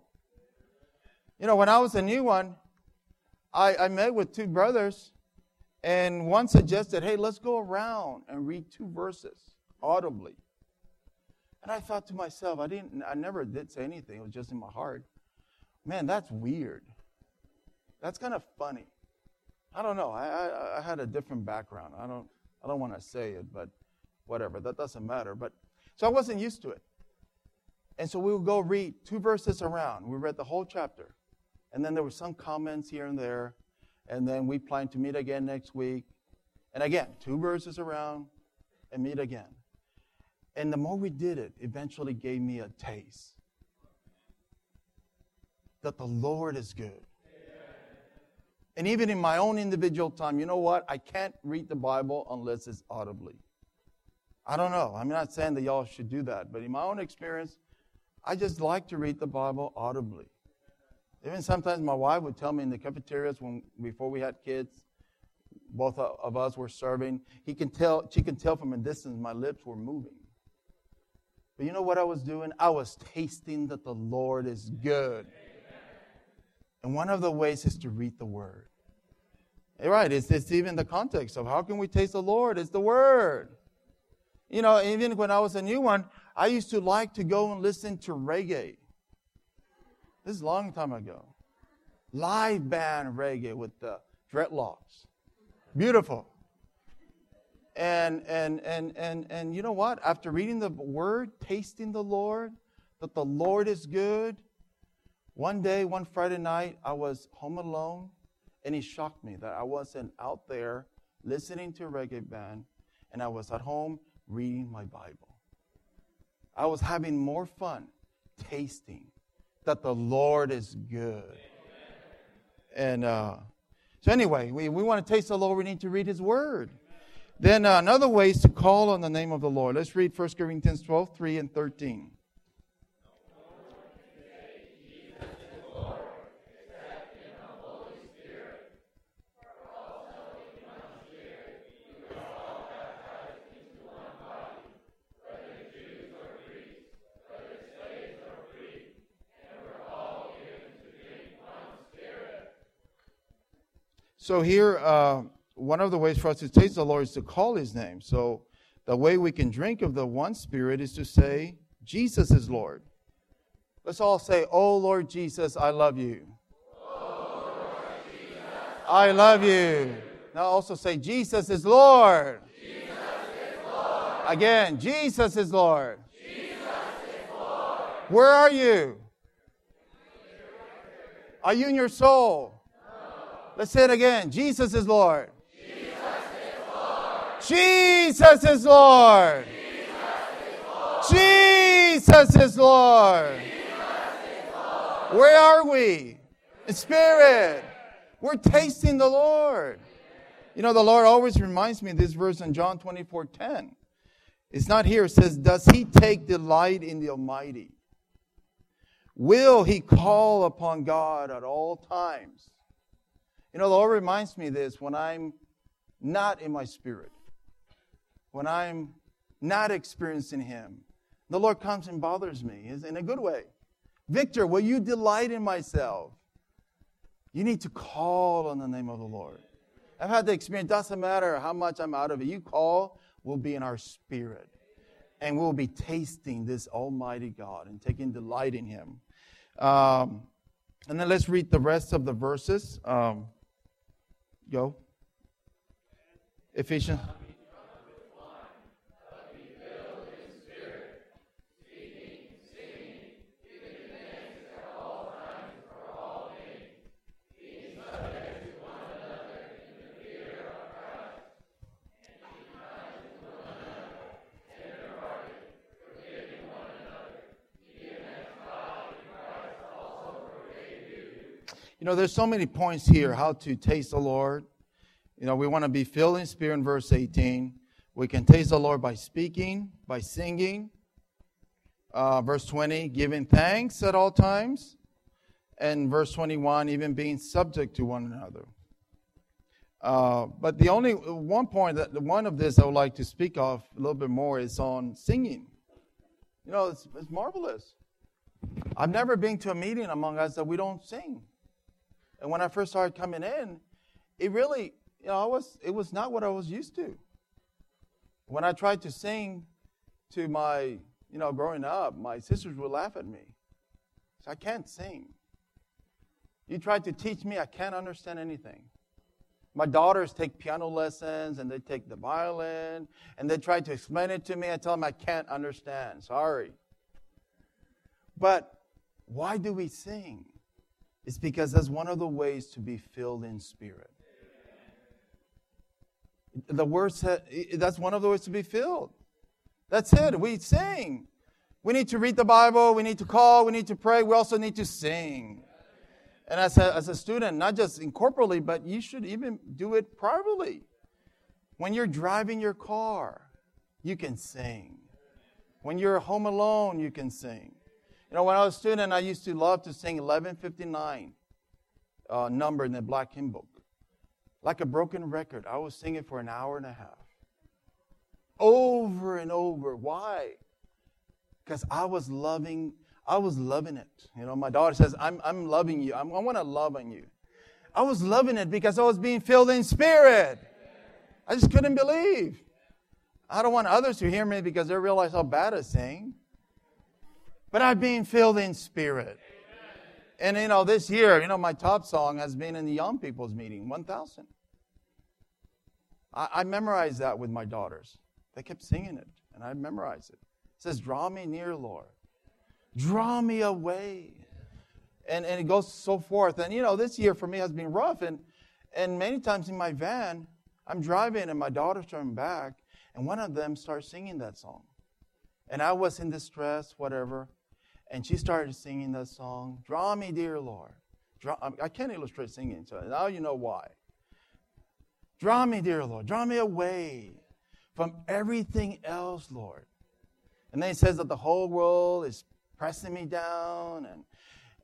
You know, when I was a new one, I, I met with two brothers, and one suggested, Hey, let's go around and read two verses audibly. And I thought to myself, I didn't, I never did say anything. It was just in my heart. Man, that's weird. That's kind of funny. I don't know. I, I, I had a different background. I don't, I don't want to say it, but whatever. That doesn't matter. But so I wasn't used to it. And so we would go read two verses around. We read the whole chapter. And then there were some comments here and there. And then we planned to meet again next week. And again, two verses around and meet again. And the more we did it, eventually gave me a taste that the Lord is good. And even in my own individual time, you know what? I can't read the Bible unless it's audibly. I don't know. I'm not saying that y'all should do that, but in my own experience, I just like to read the Bible audibly. Even sometimes my wife would tell me in the cafeterias when before we had kids, both of us were serving. He can tell, she can tell from a distance my lips were moving. But you know what I was doing? I was tasting that the Lord is good. And one of the ways is to read the Word. Eh, right, it's, it's even the context of how can we taste the Lord? It's the Word. You know, even when I was a new one, I used to like to go and listen to reggae. This is a long time ago. Live band reggae with the dreadlocks. Beautiful. And and and and and you know what? After reading the word, tasting the Lord, that the Lord is good, one day, one Friday night, I was home alone, and it shocked me that I wasn't out there listening to a reggae band, and I was at home reading my Bible. I was having more fun tasting that the Lord is good. And uh, so, anyway, we, we want to taste the Lord, we need to read His Word. Then uh, another way is to call on the name of the Lord. Let's read 1 Corinthians 12, 3 and 13. So here, uh, one of the ways for us to taste the Lord is to call His name. So the way we can drink of the one Spirit is to say, Jesus is Lord. Let's all say, Oh Lord Jesus, I love you. I love you. Now also say, Jesus is Lord. Jesus is Lord. Again, Jesus is Lord. Jesus is Lord. Where are you? Are you in your soul? Let's say it again. Jesus is Lord. Jesus is Lord. Jesus is Lord. Jesus is Lord. Where are we? In spirit. We're tasting the Lord. You know, the Lord always reminds me of this verse in Job 24 10. It's not here. It says, Does he take delight in the Almighty? Will he call upon God at all times? You know, the Lord reminds me this when I'm not in my spirit, when I'm not experiencing Him. The Lord comes and bothers me in a good way. Victor, will you delight in myself? You need to call on the name of the Lord. I've had the experience, doesn't matter how much I'm out of it. You call, we'll be in our spirit. And we'll be tasting this Almighty God and taking delight in Him. Um, and then let's read the rest of the verses. Um, Go. Ephesians. You know, there's so many points here how to taste the Lord. You know, we want to be filled in spirit in verse 18. We can taste the Lord by speaking, by singing. Uh, verse 20, giving thanks at all times. And verse 21, even being subject to one another. Uh, but the only one point that one of this I would like to speak of a little bit more is on singing. You know, it's, it's marvelous. I've never been to a meeting among us that we don't sing. And when I first started coming in, it really, you know, I was, it was not what I was used to. When I tried to sing to my, you know, growing up, my sisters would laugh at me. So I can't sing. You tried to teach me, I can't understand anything. My daughters take piano lessons and they take the violin and they try to explain it to me. I tell them I can't understand. Sorry. But why do we sing? It's because that's one of the ways to be filled in spirit. The word said, that's one of the ways to be filled. That's it. We sing. We need to read the Bible. We need to call. We need to pray. We also need to sing. And as a, as a student, not just corporally, but you should even do it privately. When you're driving your car, you can sing. When you're home alone, you can sing. You know, when I was a student, I used to love to sing 1159 uh, number in the Black Hymn Book. Like a broken record, I was singing for an hour and a half. Over and over. Why? Because I was loving, I was loving it. You know, my daughter says, I'm, I'm loving you. I'm, I want to love on you. I was loving it because I was being filled in spirit. I just couldn't believe. I don't want others to hear me because they realize how bad I sing. But I've been filled in spirit. And you know, this year, you know, my top song has been in the young people's meeting, 1,000. I, I memorized that with my daughters. They kept singing it, and I memorized it. It says, Draw me near, Lord. Draw me away. And, and it goes so forth. And you know, this year for me has been rough. And, and many times in my van, I'm driving and my daughter's turning back, and one of them starts singing that song. And I was in distress, whatever. And she started singing that song, Draw me, dear Lord. Draw, I can't illustrate singing, so now you know why. Draw me, dear Lord. Draw me away from everything else, Lord. And then he says that the whole world is pressing me down and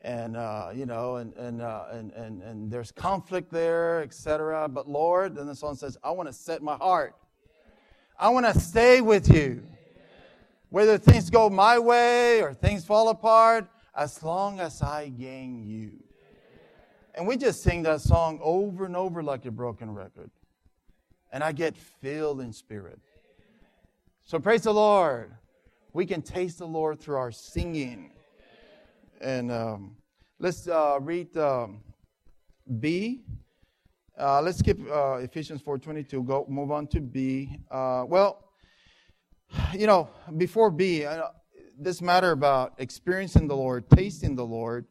and uh, you know and and, uh, and and and there's conflict there etc but lord then the song says i want to set my heart i want to stay with you whether things go my way or things fall apart, as long as I gain you. And we just sing that song over and over like a broken record. And I get filled in spirit. So praise the Lord. We can taste the Lord through our singing. And um, let's uh, read um, B. Uh, let's skip uh, Ephesians 4.22. Go move on to B. Uh, well, you know, before B, this matter about experiencing the Lord, tasting the Lord,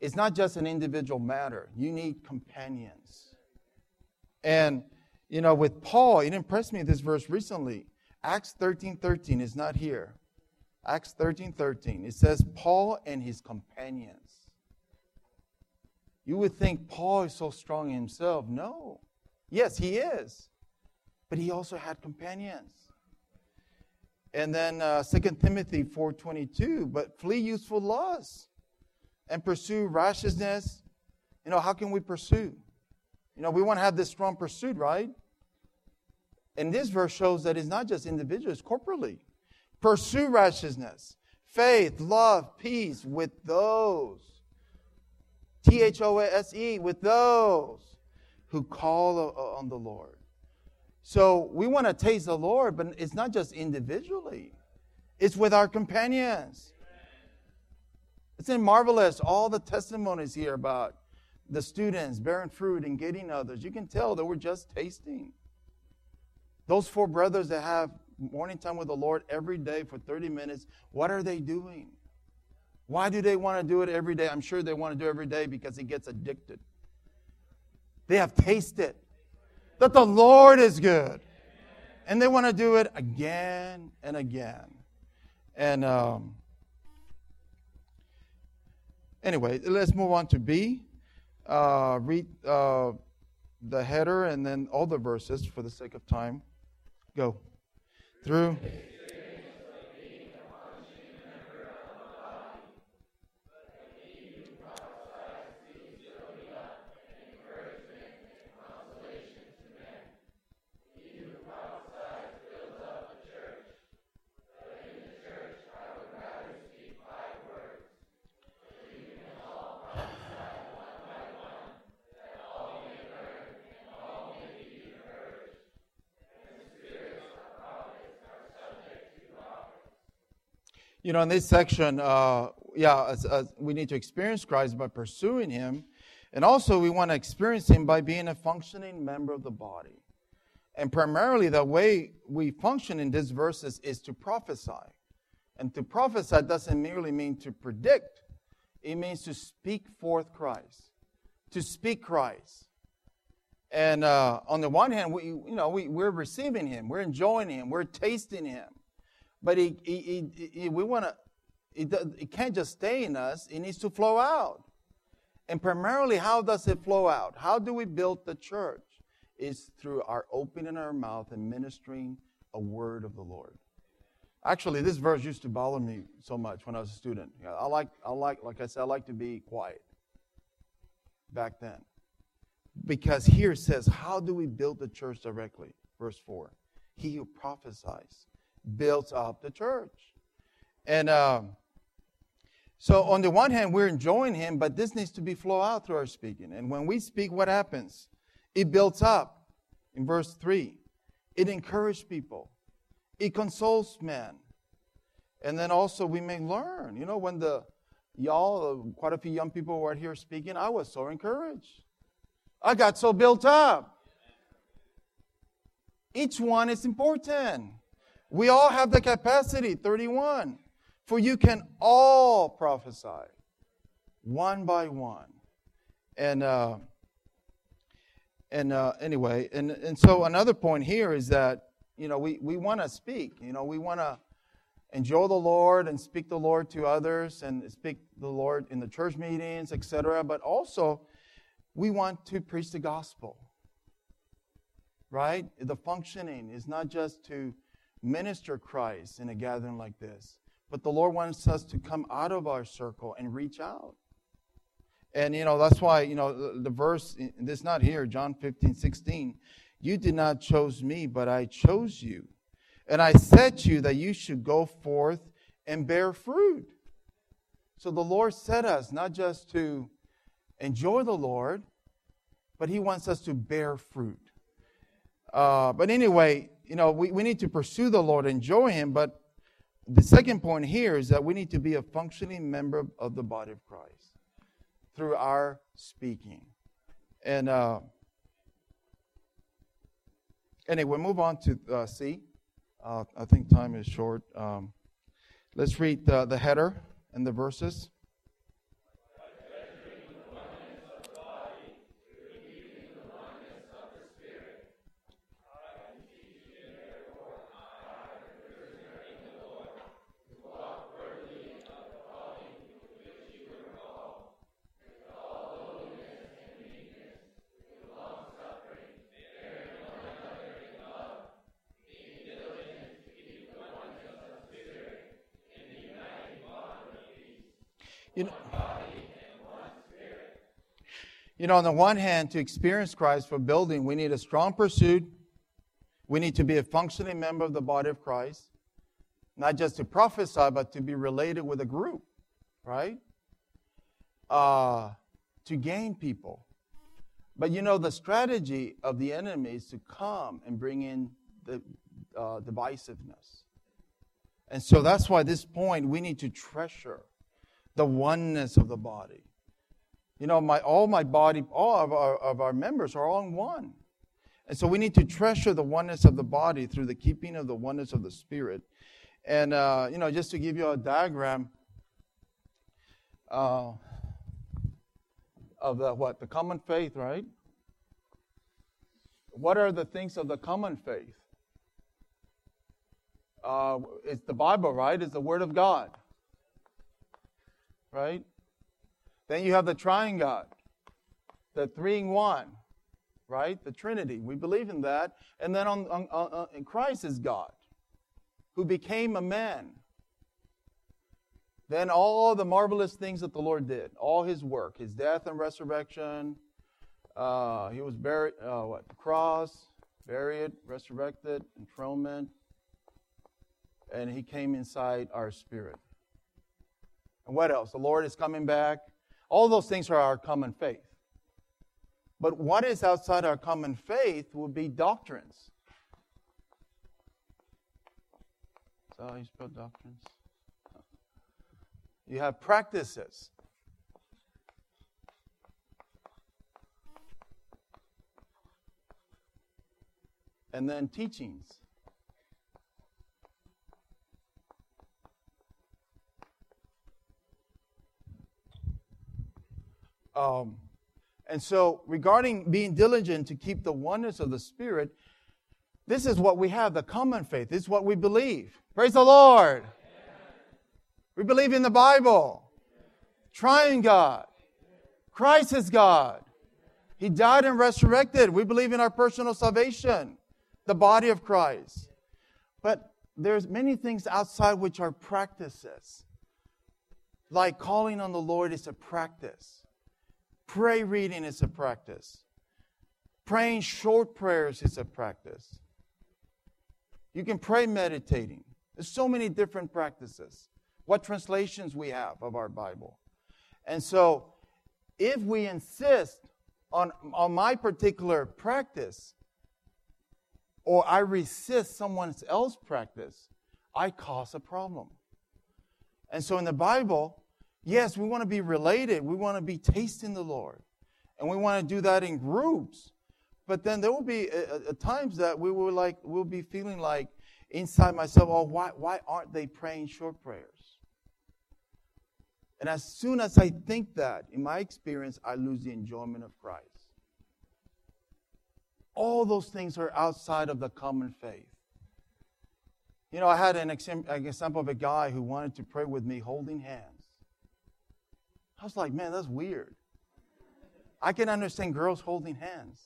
is not just an individual matter. You need companions. And, you know, with Paul, it impressed me this verse recently. Acts 13 13 is not here. Acts 13 13. It says, Paul and his companions. You would think Paul is so strong himself. No. Yes, he is. But he also had companions. And then uh, 2 Timothy 4.22, but flee youthful lusts and pursue righteousness. You know, how can we pursue? You know, we want to have this strong pursuit, right? And this verse shows that it's not just individuals, corporately. Pursue righteousness, faith, love, peace with those. T H O S E, with those who call on the Lord. So we want to taste the Lord, but it's not just individually, it's with our companions. It's marvelous, all the testimonies here about the students bearing fruit and getting others. You can tell that we're just tasting. Those four brothers that have morning time with the Lord every day for 30 minutes, what are they doing? Why do they want to do it every day? I'm sure they want to do it every day because it gets addicted. They have tasted that the Lord is good. And they want to do it again and again. And um, anyway, let's move on to B. Uh, read uh, the header and then all the verses for the sake of time. Go. Through. You know, in this section, uh, yeah, as, as we need to experience Christ by pursuing Him, and also we want to experience Him by being a functioning member of the body. And primarily, the way we function in these verses is to prophesy. And to prophesy doesn't merely mean to predict, it means to speak forth Christ, to speak Christ. And uh, on the one hand, we, you know, we, we're receiving Him, we're enjoying Him, we're tasting Him. But he, he, he, he we want to, it, it can't just stay in us, it needs to flow out. And primarily, how does it flow out? How do we build the church? Is through our opening our mouth and ministering a word of the Lord. Actually, this verse used to bother me so much when I was a student. I like, I like, like I said, I like to be quiet back then. Because here it says, How do we build the church directly? Verse 4. He who prophesies builds up the church. And um, so, on the one hand, we're enjoying him, but this needs to be flow out through our speaking. And when we speak, what happens? It builds up. In verse 3, it encourages people, it consoles men. And then also, we may learn. You know, when the y'all, uh, quite a few young people were here speaking, I was so encouraged. I got so built up. Each one is important. We all have the capacity, 31, for you can all prophesy one by one. And, uh, and uh, anyway, and, and so another point here is that, you know, we, we want to speak. You know, we want to enjoy the Lord and speak the Lord to others and speak the Lord in the church meetings, etc. But also, we want to preach the gospel. Right? The functioning is not just to minister Christ in a gathering like this, but the Lord wants us to come out of our circle and reach out. And, you know, that's why, you know, the, the verse, this not here, John 15, 16. You did not choose me, but I chose you. And I to you that you should go forth and bear fruit. So the Lord set us not just to enjoy the Lord, but He wants us to bear fruit. Uh, but anyway, you know, we, we need to pursue the Lord, enjoy Him, but the second point here is that we need to be a functioning member of the body of Christ through our speaking. And uh, anyway, move on to uh, C. Uh, I think time is short. Um, let's read the, the header and the verses. On the one hand, to experience Christ for building, we need a strong pursuit. We need to be a functioning member of the body of Christ. Not just to prophesy, but to be related with a group, right? Uh, to gain people. But you know, the strategy of the enemy is to come and bring in the uh, divisiveness. And so that's why this point we need to treasure the oneness of the body. You know, my, all my body, all of our, of our members are all in one. And so we need to treasure the oneness of the body through the keeping of the oneness of the spirit. And, uh, you know, just to give you a diagram uh, of the what? The common faith, right? What are the things of the common faith? Uh, it's the Bible, right? It's the Word of God right? Then you have the triune God, the three in one, right? The Trinity. We believe in that. And then on, on, on Christ is God, who became a man. Then all the marvelous things that the Lord did, all his work, his death and resurrection. Uh, he was buried, uh, what? The cross, buried, resurrected, enthronement, and he came inside our spirit. And what else? The Lord is coming back. All those things are our common faith. But what is outside our common faith would be doctrines. So you spell doctrines? You have practices. And then teachings. Um, And so, regarding being diligent to keep the oneness of the Spirit, this is what we have the common faith. This is what we believe. Praise the Lord. We believe in the Bible, triune God. Christ is God. He died and resurrected. We believe in our personal salvation, the body of Christ. But there's many things outside which are practices. Like calling on the Lord is a practice. Pray reading is a practice. Praying short prayers is a practice. You can pray meditating. There's so many different practices. What translations we have of our Bible. And so, if we insist on, on my particular practice, or I resist someone else's practice, I cause a problem. And so in the Bible, yes, we want to be related. We want to be tasting the Lord. And we want to do that in groups. But then there will be uh, uh, times that we will like we'll be feeling like inside myself, oh, why, why aren't they praying short prayers? And as soon as I think that, in my experience, I lose the enjoyment of Christ. All those things are outside of the common faith. You know, I had an example of a guy who wanted to pray with me holding hands. I was like, man, that's weird. I can understand girls holding hands.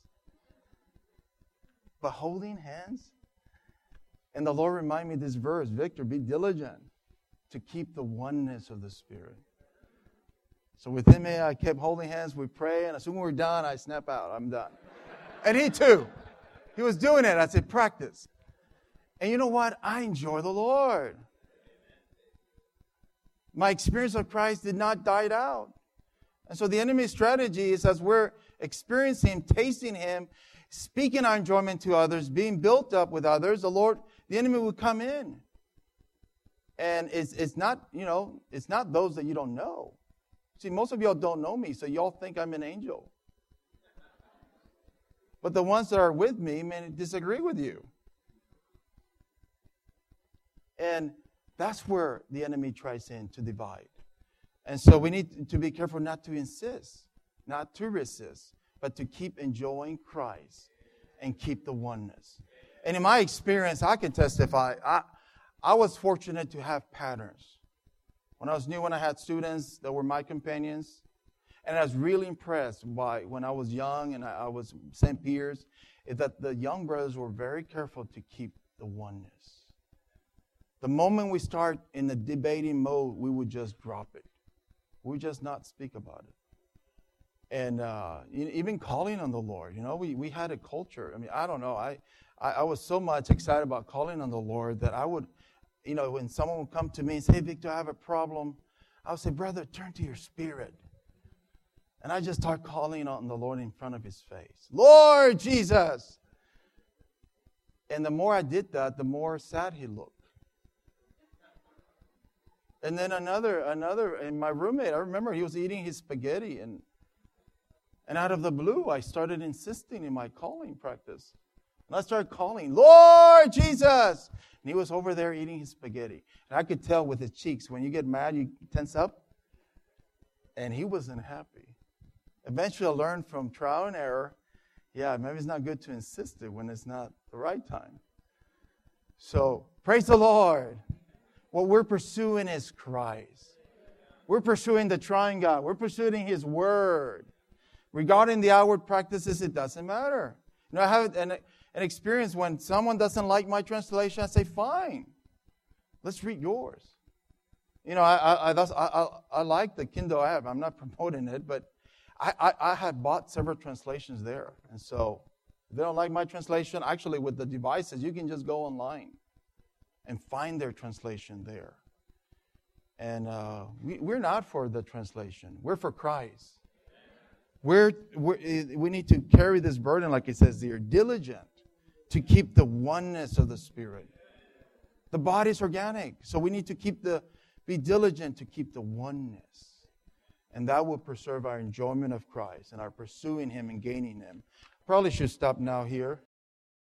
But holding hands? And the Lord reminded me this verse Victor, be diligent to keep the oneness of the Spirit. So within me, I kept holding hands. We pray, and as soon as we're done, I snap out. I'm done. And he too. He was doing it. I said, practice. And you know what? I enjoy the Lord. My experience of Christ did not die out. And so the enemy's strategy is as we're experiencing, tasting Him, speaking our enjoyment to others, being built up with others, the Lord, the enemy will come in. And it's, it's not, you know, it's not those that you don't know. See, most of y'all don't know me, so y'all think I'm an angel. But the ones that are with me may disagree with you. And that's where the enemy tries in to divide. And so we need to be careful not to insist, not to resist, but to keep enjoying Christ and keep the oneness. And in my experience, I can testify, I, I was fortunate to have patterns. When I was new, when I had students that were my companions, and I was really impressed by when I was young and I, I was St. Peter's, is that the young brothers were very careful to keep the oneness. The moment we start in the debating mode, we would just drop it. We just not speak about it. And uh, even calling on the Lord, you know, we, we had a culture. I mean, I don't know. I, I, I was so much excited about calling on the Lord that I would, you know, when someone would come to me and say, hey, Victor, I have a problem, I would say, brother, turn to your spirit. And I just start calling on the Lord in front of his face. Lord Jesus! And the more I did that, the more sad he looked. And then another, another, and my roommate, I remember he was eating his spaghetti, and and out of the blue, I started insisting in my calling practice. And I started calling, Lord Jesus! And he was over there eating his spaghetti. And I could tell with his cheeks, when you get mad, you tense up. And he wasn't happy. Eventually, I learned from trial and error yeah, maybe it's not good to insist it when it's not the right time. So, praise the Lord. What we're pursuing is Christ. We're pursuing the triune God. We're pursuing His Word. Regarding the outward practices, it doesn't matter. You know, I have an, an experience when someone doesn't like my translation, I say, fine, let's read yours. You know, I, I, I, I, I like the Kindle app. I'm not [LAUGHS] promoting it, but I, I, I had bought several translations there. And so if they don't like my translation, actually, with the devices, you can just go online and find their translation there. And uh, we, we're not for the translation, we're for Christ. We're, we're, we need to carry this burden, like it says here, diligent to keep the oneness of the Spirit. The body is organic, so we need to keep the, be diligent to keep the oneness. And that will preserve our enjoyment of Christ and our pursuing Him and gaining Him. Probably should stop now here.